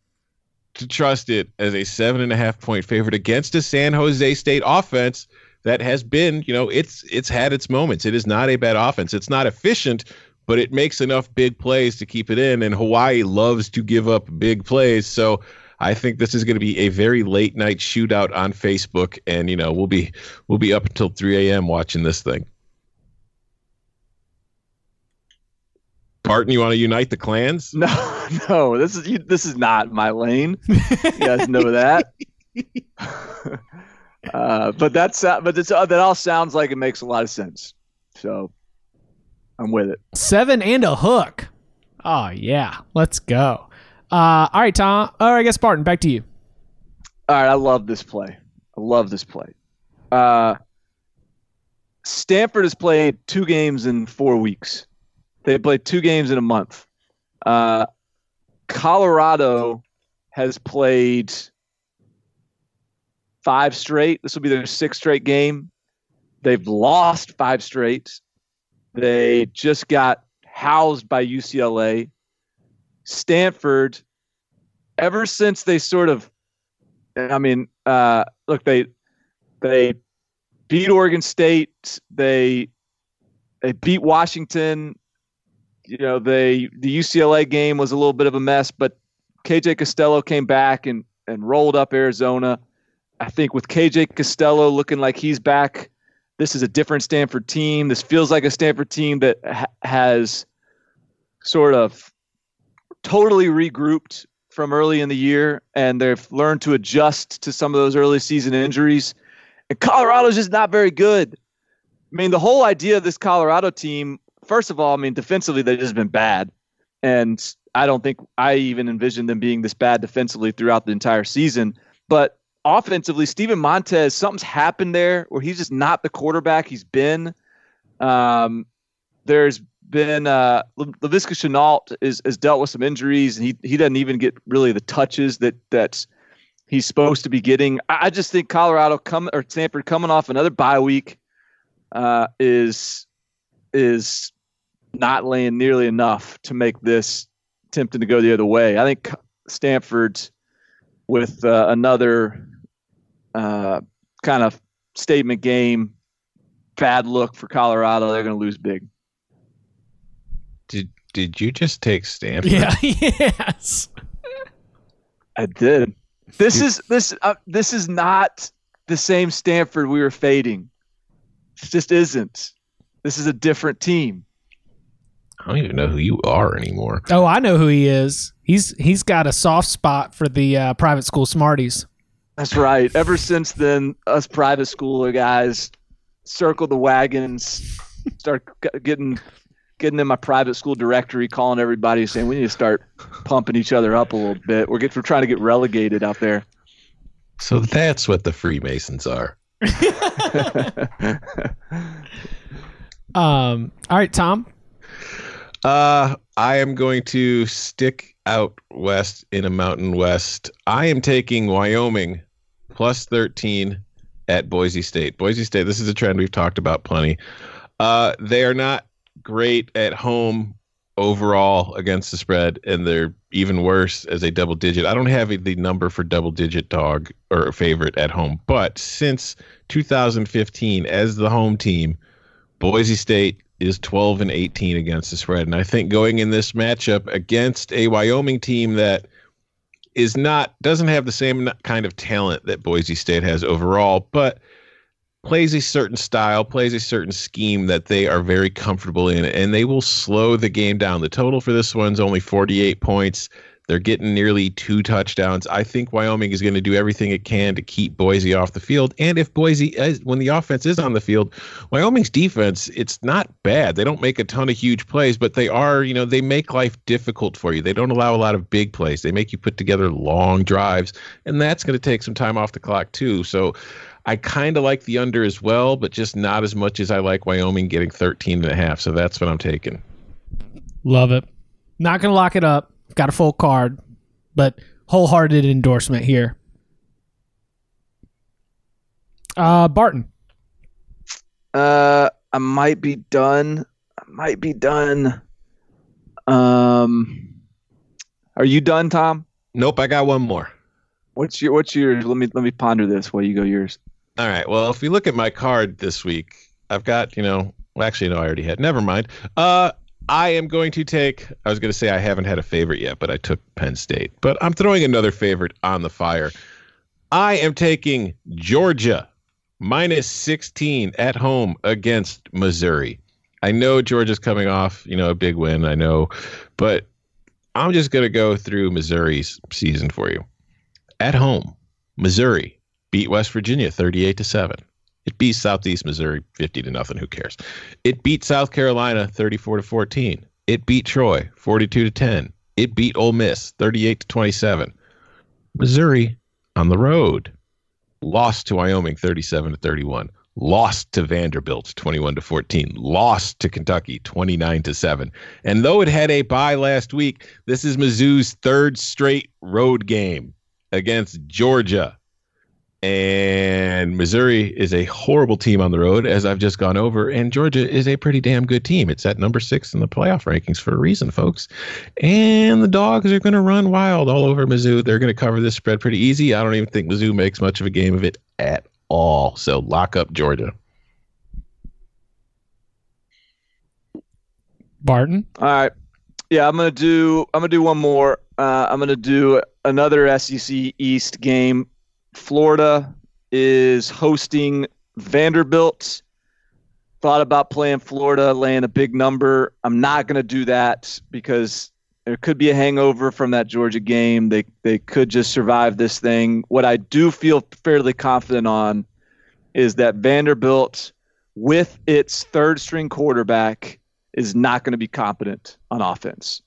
Speaker 2: to trust it as a seven and a half point favorite against a San Jose State offense that has been, you know, it's it's had its moments. It is not a bad offense. It's not efficient, but it makes enough big plays to keep it in. And Hawaii loves to give up big plays. So I think this is going to be a very late night shootout on Facebook, and you know we'll be we'll be up until 3 a.m. watching this thing. Barton, you want to unite the clans?
Speaker 3: No, no, this is you, this is not my lane. You guys know that. uh, but that's uh, but it's, uh, that all sounds like it makes a lot of sense. So I'm with it.
Speaker 1: Seven and a hook. Oh yeah, let's go. Uh, all right, Tom. Or I guess Barton, back to you.
Speaker 3: All right, I love this play. I love this play. Uh, Stanford has played two games in four weeks. They played two games in a month. Uh, Colorado has played five straight. This will be their sixth straight game. They've lost five straight. They just got housed by UCLA. Stanford, ever since they sort of, I mean, uh, look, they they beat Oregon State. They they beat Washington. You know, they the UCLA game was a little bit of a mess, but KJ Costello came back and and rolled up Arizona. I think with KJ Costello looking like he's back, this is a different Stanford team. This feels like a Stanford team that ha- has sort of totally regrouped from early in the year, and they've learned to adjust to some of those early season injuries. And Colorado's just not very good. I mean, the whole idea of this Colorado team, first of all, I mean, defensively, they've just been bad. And I don't think I even envisioned them being this bad defensively throughout the entire season. But offensively, Steven Montez, something's happened there where he's just not the quarterback he's been. Um, there's been uh, Laviska Shenault is has dealt with some injuries, and he he doesn't even get really the touches that that he's supposed to be getting. I, I just think Colorado come or Stanford coming off another bye week uh, is is not laying nearly enough to make this tempting to go the other way. I think Stanford's with uh, another uh, kind of statement game, bad look for Colorado. They're going to lose big.
Speaker 2: Did did you just take Stanford?
Speaker 1: Yeah. yes.
Speaker 3: I did. This is this uh, this is not the same Stanford we were fading. It just isn't. This is a different team.
Speaker 2: I don't even know who you are anymore.
Speaker 1: Oh, I know who he is. He's he's got a soft spot for the uh, private school smarties.
Speaker 3: That's right. Ever since then, us private schooler guys circle the wagons, start getting getting in my private school directory, calling everybody, saying we need to start pumping each other up a little bit. We're get, we're trying to get relegated out there.
Speaker 2: So that's what the Freemasons are.
Speaker 1: Um. All right, Tom.
Speaker 2: Uh, I am going to stick out west in a mountain west. I am taking Wyoming plus 13 at Boise State. Boise State, this is a trend we've talked about plenty. Uh, they are not great at home overall against the spread, and they're even worse as a double digit. I don't have the number for double digit dog or favorite at home, but since 2015, as the home team, Boise State is 12 and 18 against the spread. And I think going in this matchup against a Wyoming team that is not doesn't have the same kind of talent that Boise State has overall, but plays a certain style, plays a certain scheme that they are very comfortable in, and they will slow the game down. The total for this one's only 48 points. They're getting nearly two touchdowns. I think Wyoming is going to do everything it can to keep Boise off the field. And if Boise, is, when the offense is on the field, Wyoming's defense, it's not bad. They don't make a ton of huge plays, but they are, you know, they make life difficult for you. They don't allow a lot of big plays. They make you put together long drives, and that's going to take some time off the clock, too. So, I kind of like the under as well, but just not as much as I like Wyoming getting 13 and a half. So that's what I'm taking.
Speaker 1: Love it. Not gonna lock it up. Got a full card, but wholehearted endorsement here. Uh, Barton.
Speaker 3: Uh, I might be done. I might be done. Um, are you done, Tom?
Speaker 2: Nope, I got one more.
Speaker 3: What's your What's your? Let me let me ponder this while you go yours.
Speaker 2: All right. Well, if we look at my card this week, I've got, you know, well, actually, no, I already had. Never mind. Uh, I am going to take, I was going to say I haven't had a favorite yet, but I took Penn State. But I'm throwing another favorite on the fire. I am taking Georgia minus 16 at home against Missouri. I know Georgia's coming off, you know, a big win. I know, but I'm just going to go through Missouri's season for you. At home, Missouri beat West Virginia 38 to 7. It beat Southeast Missouri 50 to nothing. Who cares? It beat South Carolina 34 to 14. It beat Troy 42 to 10. It beat Ole Miss 38 to 27. Missouri on the road lost to Wyoming 37 to 31. Lost to Vanderbilt 21 to 14. Lost to Kentucky 29 to 7. And though it had a bye last week, this is Mizzou's third straight road game against Georgia. And Missouri is a horrible team on the road, as I've just gone over. And Georgia is a pretty damn good team. It's at number six in the playoff rankings for a reason, folks. And the dogs are going to run wild all over Mizzou. They're going to cover this spread pretty easy. I don't even think Mizzou makes much of a game of it at all. So lock up Georgia.
Speaker 1: Barton.
Speaker 3: All right. Yeah, I'm gonna do. I'm gonna do one more. Uh, I'm gonna do another SEC East game. Florida is hosting Vanderbilt. Thought about playing Florida, laying a big number. I'm not gonna do that because there could be a hangover from that Georgia game. They they could just survive this thing. What I do feel fairly confident on is that Vanderbilt, with its third string quarterback, is not going to be competent on offense.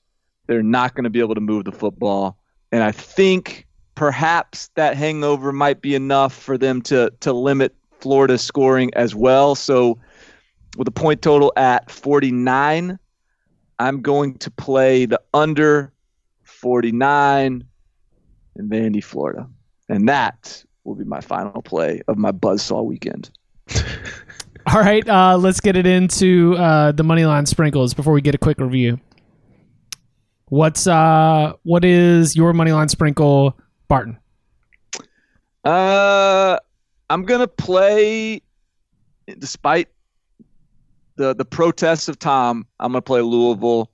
Speaker 3: They're not going to be able to move the football. And I think perhaps that hangover might be enough for them to to limit Florida's scoring as well. So with a point total at 49, I'm going to play the under 49 in Vandy, Florida. And that will be my final play of my Buzzsaw weekend.
Speaker 1: All right, uh, let's get it into uh, the money line sprinkles before we get a quick review. What's uh, what is your money line sprinkle, Barton?
Speaker 3: Uh, I'm gonna play, despite the the protests of Tom. I'm gonna play Louisville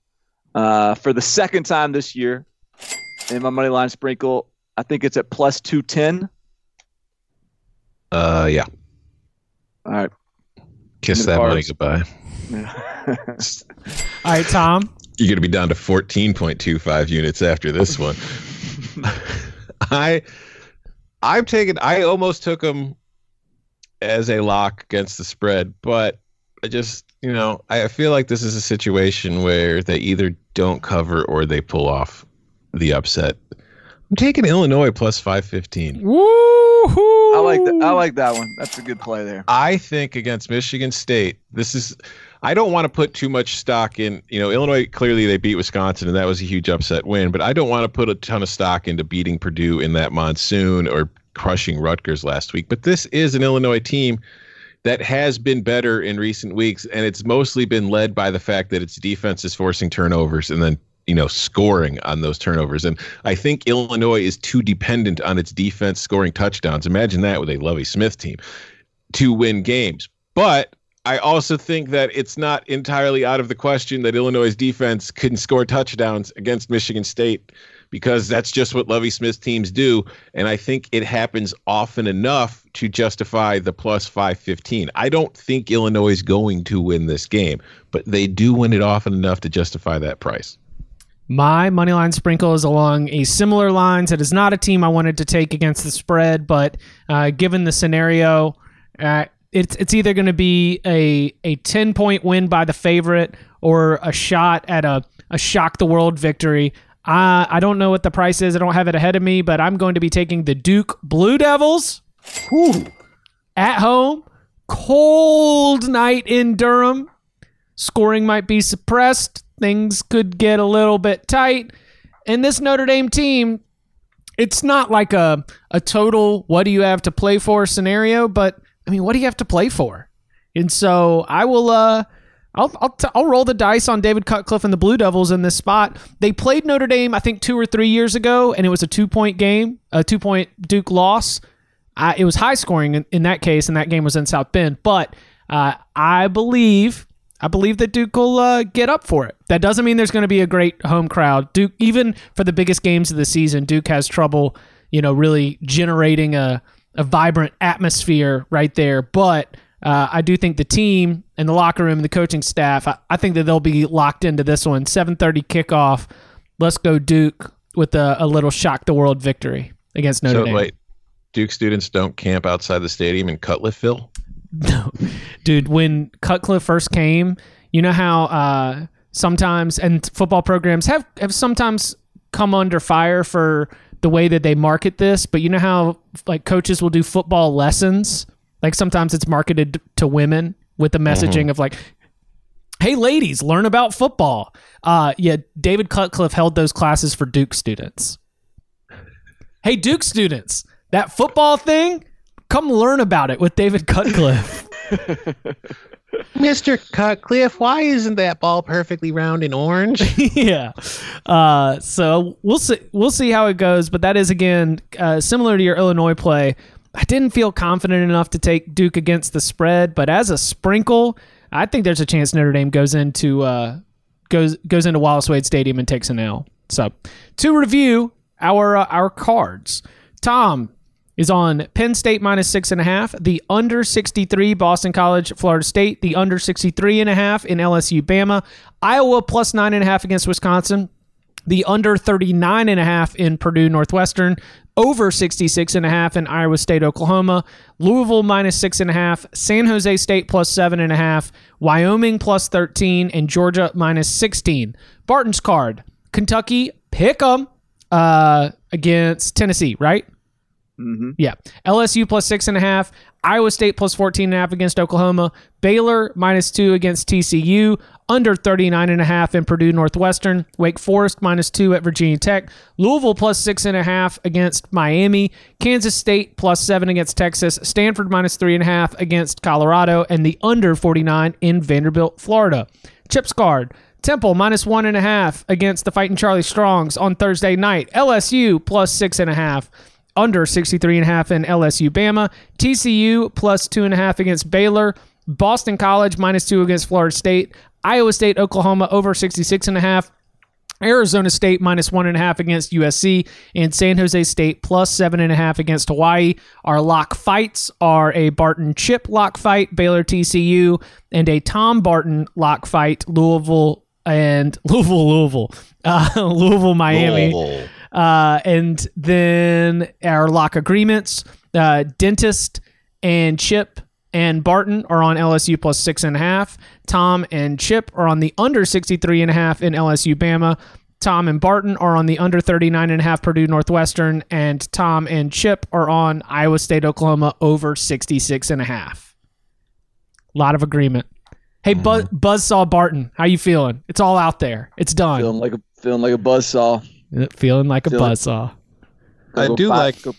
Speaker 3: uh, for the second time this year in my money line sprinkle. I think it's at plus two ten.
Speaker 2: Uh, yeah.
Speaker 3: All right.
Speaker 2: Kiss
Speaker 3: In the
Speaker 2: that money
Speaker 3: cards.
Speaker 2: goodbye.
Speaker 1: All right, Tom.
Speaker 2: You're going to be down to 14.25 units after this one. I, I'm taking. I almost took them as a lock against the spread, but I just, you know, I feel like this is a situation where they either don't cover or they pull off the upset. I'm taking Illinois plus 515.
Speaker 1: Woo!
Speaker 3: I like that. I like that one. That's a good play there.
Speaker 2: I think against Michigan State, this is. I don't want to put too much stock in. You know, Illinois clearly they beat Wisconsin, and that was a huge upset win. But I don't want to put a ton of stock into beating Purdue in that monsoon or crushing Rutgers last week. But this is an Illinois team that has been better in recent weeks, and it's mostly been led by the fact that its defense is forcing turnovers and then you know scoring on those turnovers. And I think Illinois is too dependent on its defense scoring touchdowns. Imagine that with a Lovie Smith team to win games. But I also think that it's not entirely out of the question that Illinois' defense can score touchdowns against Michigan State because that's just what Lovie Smith teams do. And I think it happens often enough to justify the plus 515. I don't think Illinois is going to win this game, but they do win it often enough to justify that price.
Speaker 1: My money line sprinkle is along a similar lines. It is not a team I wanted to take against the spread, but uh, given the scenario, uh, it's it's either going to be a a ten point win by the favorite or a shot at a a shock the world victory. I I don't know what the price is. I don't have it ahead of me, but I'm going to be taking the Duke Blue Devils at home. Cold night in Durham. Scoring might be suppressed. Things could get a little bit tight. And this Notre Dame team, it's not like a, a total what do you have to play for scenario, but I mean, what do you have to play for? And so I will uh I'll I'll, t- I'll roll the dice on David Cutcliffe and the Blue Devils in this spot. They played Notre Dame I think 2 or 3 years ago and it was a 2-point game, a 2-point Duke loss. It was high scoring in, in that case and that game was in South Bend, but uh, I believe I believe that Duke will uh, get up for it. That doesn't mean there's going to be a great home crowd. Duke, even for the biggest games of the season, Duke has trouble, you know, really generating a, a vibrant atmosphere right there. But uh, I do think the team and the locker room and the coaching staff, I, I think that they'll be locked into this one. 7:30 kickoff. Let's go Duke with a, a little shock the world victory against Notre
Speaker 2: so
Speaker 1: Dame.
Speaker 2: wait, Duke students don't camp outside the stadium in Cutliffeville?
Speaker 1: No, dude. When Cutcliffe first came, you know how uh, sometimes and football programs have have sometimes come under fire for the way that they market this. But you know how like coaches will do football lessons. Like sometimes it's marketed to women with the messaging of like, "Hey, ladies, learn about football." Uh, yeah, David Cutcliffe held those classes for Duke students. Hey, Duke students, that football thing, come learn about it with David Cutcliffe.
Speaker 2: Mr. Cutcliffe, why isn't that ball perfectly round and orange?
Speaker 1: yeah. Uh, so we'll see. We'll see how it goes. But that is again uh, similar to your Illinois play. I didn't feel confident enough to take Duke against the spread, but as a sprinkle, I think there's a chance Notre Dame goes into uh, goes goes into Wallace Wade Stadium and takes an L. So to review our uh, our cards, Tom is on Penn State minus six and a half, the under 63 Boston College, Florida State, the under 63 and a half in LSU, Bama, Iowa plus nine and a half against Wisconsin, the under 39 and a half in Purdue Northwestern, over 66 and a half in Iowa State, Oklahoma, Louisville minus six and a half, San Jose State plus seven and a half, Wyoming plus 13, and Georgia minus 16. Barton's card, Kentucky pick 'em uh, against Tennessee, right?
Speaker 3: Mm-hmm.
Speaker 1: Yeah. LSU plus six and a half. Iowa State plus 14 and a half against Oklahoma. Baylor minus two against TCU. Under 39 and a half in Purdue Northwestern. Wake Forest minus two at Virginia Tech. Louisville plus six and a half against Miami. Kansas State plus seven against Texas. Stanford minus three and a half against Colorado. And the under 49 in Vanderbilt, Florida. Chips card. Temple minus one and a half against the Fighting Charlie Strongs on Thursday night. LSU plus six and a half under 63 and a half in LSU Bama. TCU plus two and a half against Baylor. Boston College minus two against Florida State. Iowa State, Oklahoma over 66 and a half. Arizona State minus one and a half against USC, and San Jose State plus seven and a half against Hawaii. Our lock fights are a Barton Chip lock fight, Baylor TCU, and a Tom Barton lock fight, Louisville and Louisville, Louisville, uh, Louisville, Miami.
Speaker 2: Louisville.
Speaker 1: Uh, and then our lock agreements, uh, Dentist and Chip and Barton are on LSU plus six and a half. Tom and Chip are on the under 63 and a half in LSU Bama. Tom and Barton are on the under 39 and a half Purdue Northwestern. And Tom and Chip are on Iowa State, Oklahoma over 66 and a half. Lot of agreement. Hey, Buzz, Saw Barton, how you feeling? It's all out there. It's done.
Speaker 3: Feeling like a feeling like a buzzsaw.
Speaker 1: Feeling like a
Speaker 3: Feeling-
Speaker 1: buzzsaw.
Speaker 2: I do like.
Speaker 3: go-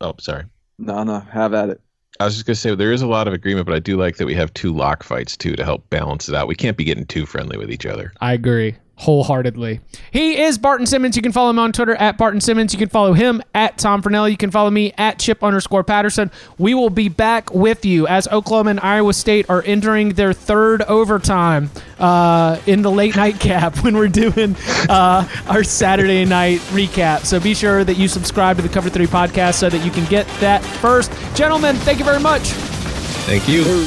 Speaker 2: Oh, sorry.
Speaker 3: No, no, have at it.
Speaker 2: I was just gonna say there is a lot of agreement, but I do like that we have two lock fights too to help balance it out. We can't be getting too friendly with each other.
Speaker 1: I agree wholeheartedly. He is Barton Simmons. You can follow him on Twitter at Barton Simmons. You can follow him at Tom Fornelli. You can follow me at Chip underscore Patterson. We will be back with you as Oklahoma and Iowa State are entering their third overtime uh, in the late night cap when we're doing uh, our Saturday night recap. So be sure that you subscribe to the Cover 3 podcast so that you can get that first. Gentlemen, thank you very much.
Speaker 2: Thank you.